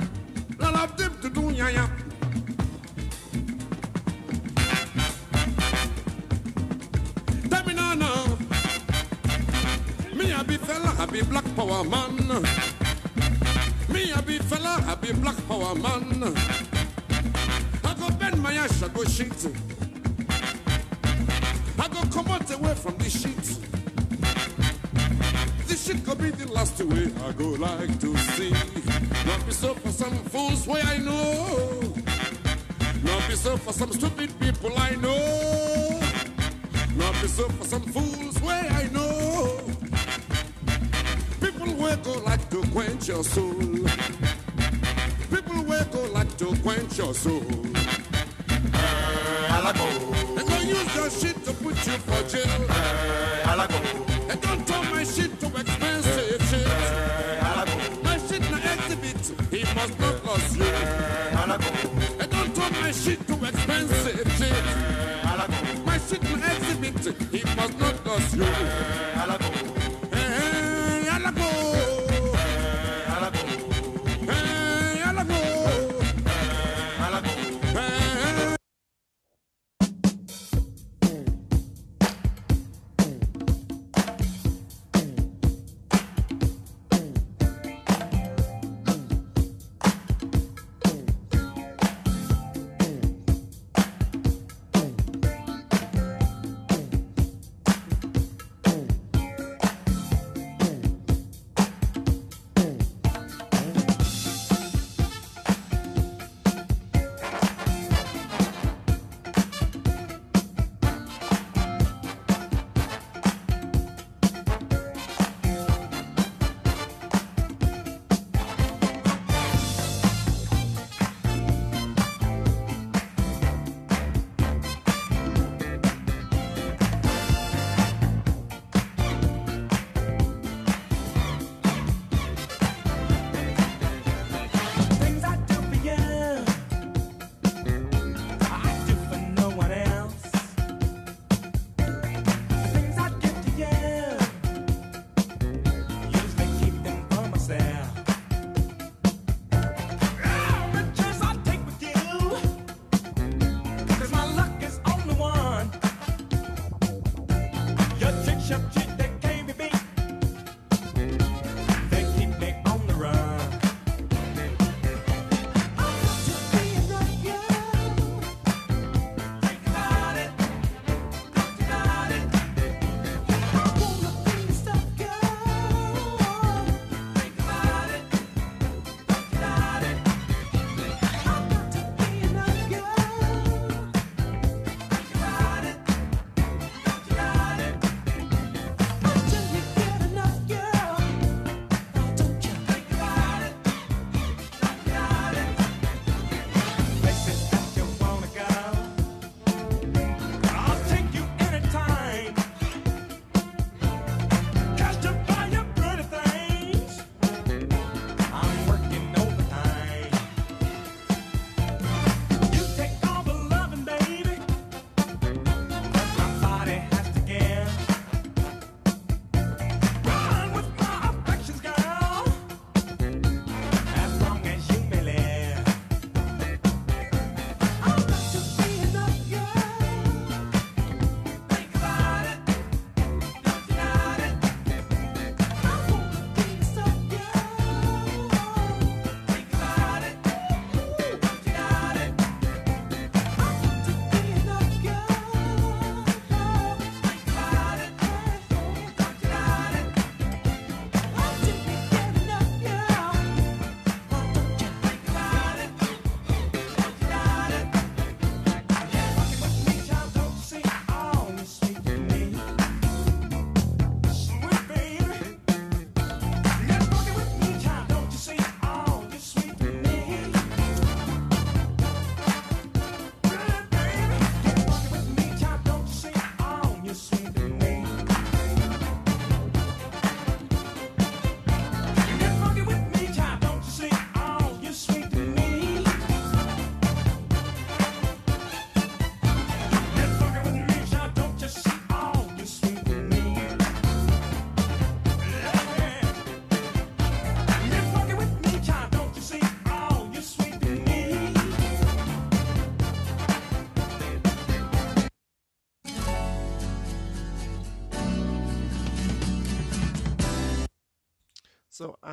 [SPEAKER 3] All of them to do ya ya. Tell me now, now. Me a be fella, I be black power man. Me a be fella, I be black power man. I go bend my ass, I go shit. I go come out away from this shit. Shit could be the last way I go like to see. Not be so for some fools way I know. Not be so for some stupid people I know. Not be so for some fools way I know. People will go like to quench your soul. People will go like to quench your soul. And go use your shit to put you for jail. And don't must not lose you.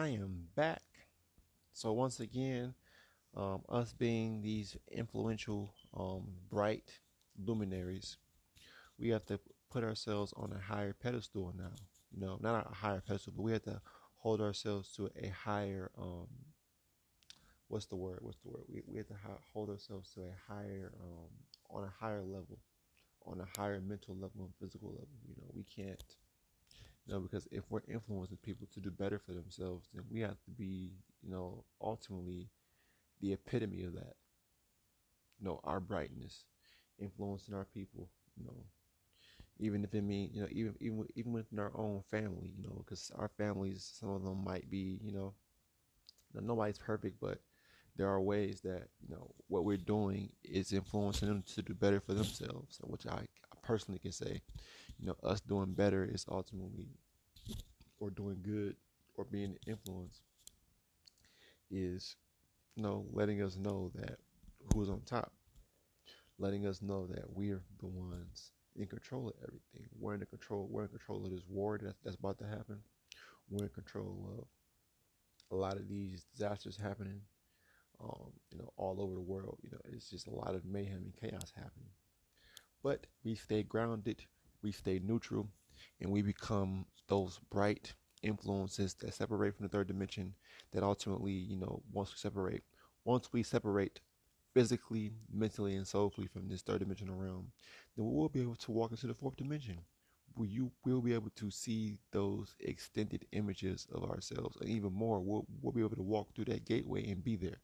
[SPEAKER 2] I am back. So once again, um, us being these influential, um, bright luminaries, we have to put ourselves on a higher pedestal now. You know, not a higher pedestal, but we have to hold ourselves to a higher, um, what's the word? What's the word? We, we have to hold ourselves to a higher, um, on a higher level, on a higher mental level and physical level. You know, we can't, know, because if we're influencing people to do better for themselves, then we have to be, you know, ultimately the epitome of that. You know, our brightness, influencing our people. You know, even if it means, you know, even even even within our own family. You know, because our families, some of them might be, you know, nobody's perfect, but there are ways that you know what we're doing is influencing them to do better for themselves, which I personally can say, you know, us doing better is ultimately, or doing good, or being influenced, is, you know, letting us know that who's on top, letting us know that we're the ones in control of everything. We're in control. We're in control of this war that, that's about to happen. We're in control of a lot of these disasters happening, um, you know, all over the world. You know, it's just a lot of mayhem and chaos happening. But we stay grounded, we stay neutral, and we become those bright influences that separate from the third dimension. That ultimately, you know, once we separate, once we separate physically, mentally, and soulfully from this third dimensional realm, then we will be able to walk into the fourth dimension where you will be able to see those extended images of ourselves, and even more, we'll, we'll be able to walk through that gateway and be there.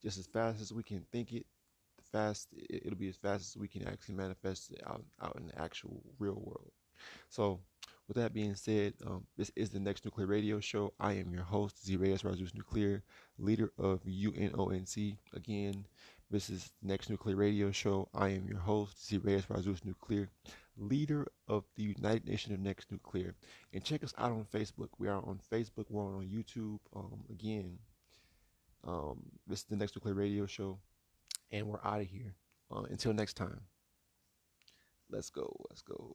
[SPEAKER 2] Just as fast as we can think it, fast it, it'll be as fast as we can actually manifest it out out in the actual real world. So, with that being said, um, this is the next nuclear radio show. I am your host, Z Reyes Razus Nuclear, leader of UNONC. Again, this is the next nuclear radio show. I am your host, Z Reyes Razus Nuclear, leader of the United Nation of Next Nuclear. And check us out on Facebook. We are on Facebook. We're on YouTube. Um, again, um, this is the next nuclear radio show, and we're out of here. Uh, until next time, let's go. Let's go.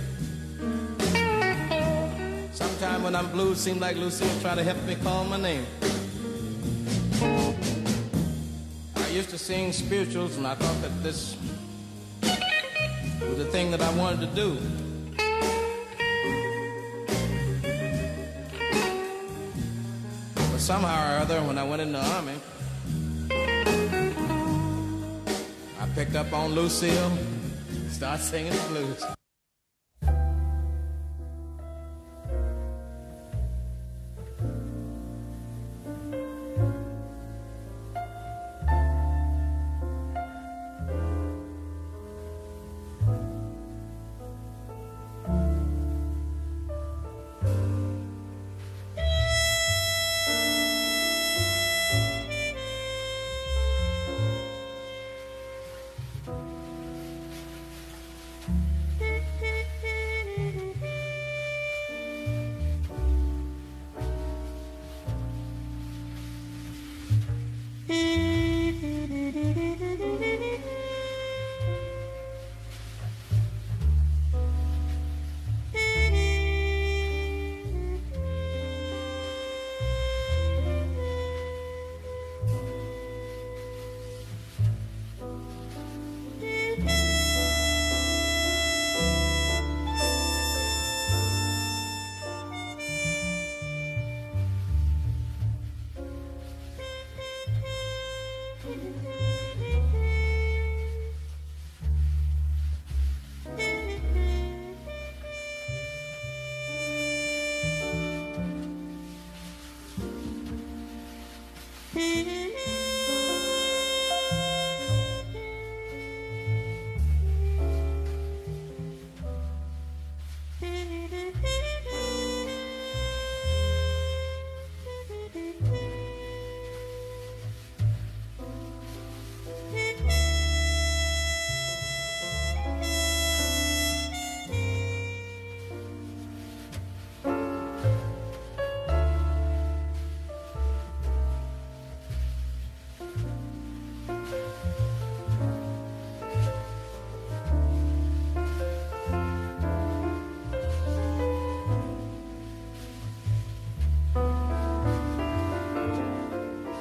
[SPEAKER 1] When I'm blue, seem like Lucille try to help me call my name. I used to sing spirituals, and I thought that this was the thing that I wanted to do. But somehow or other, when I went in the army, I picked up on Lucille, started singing the blues.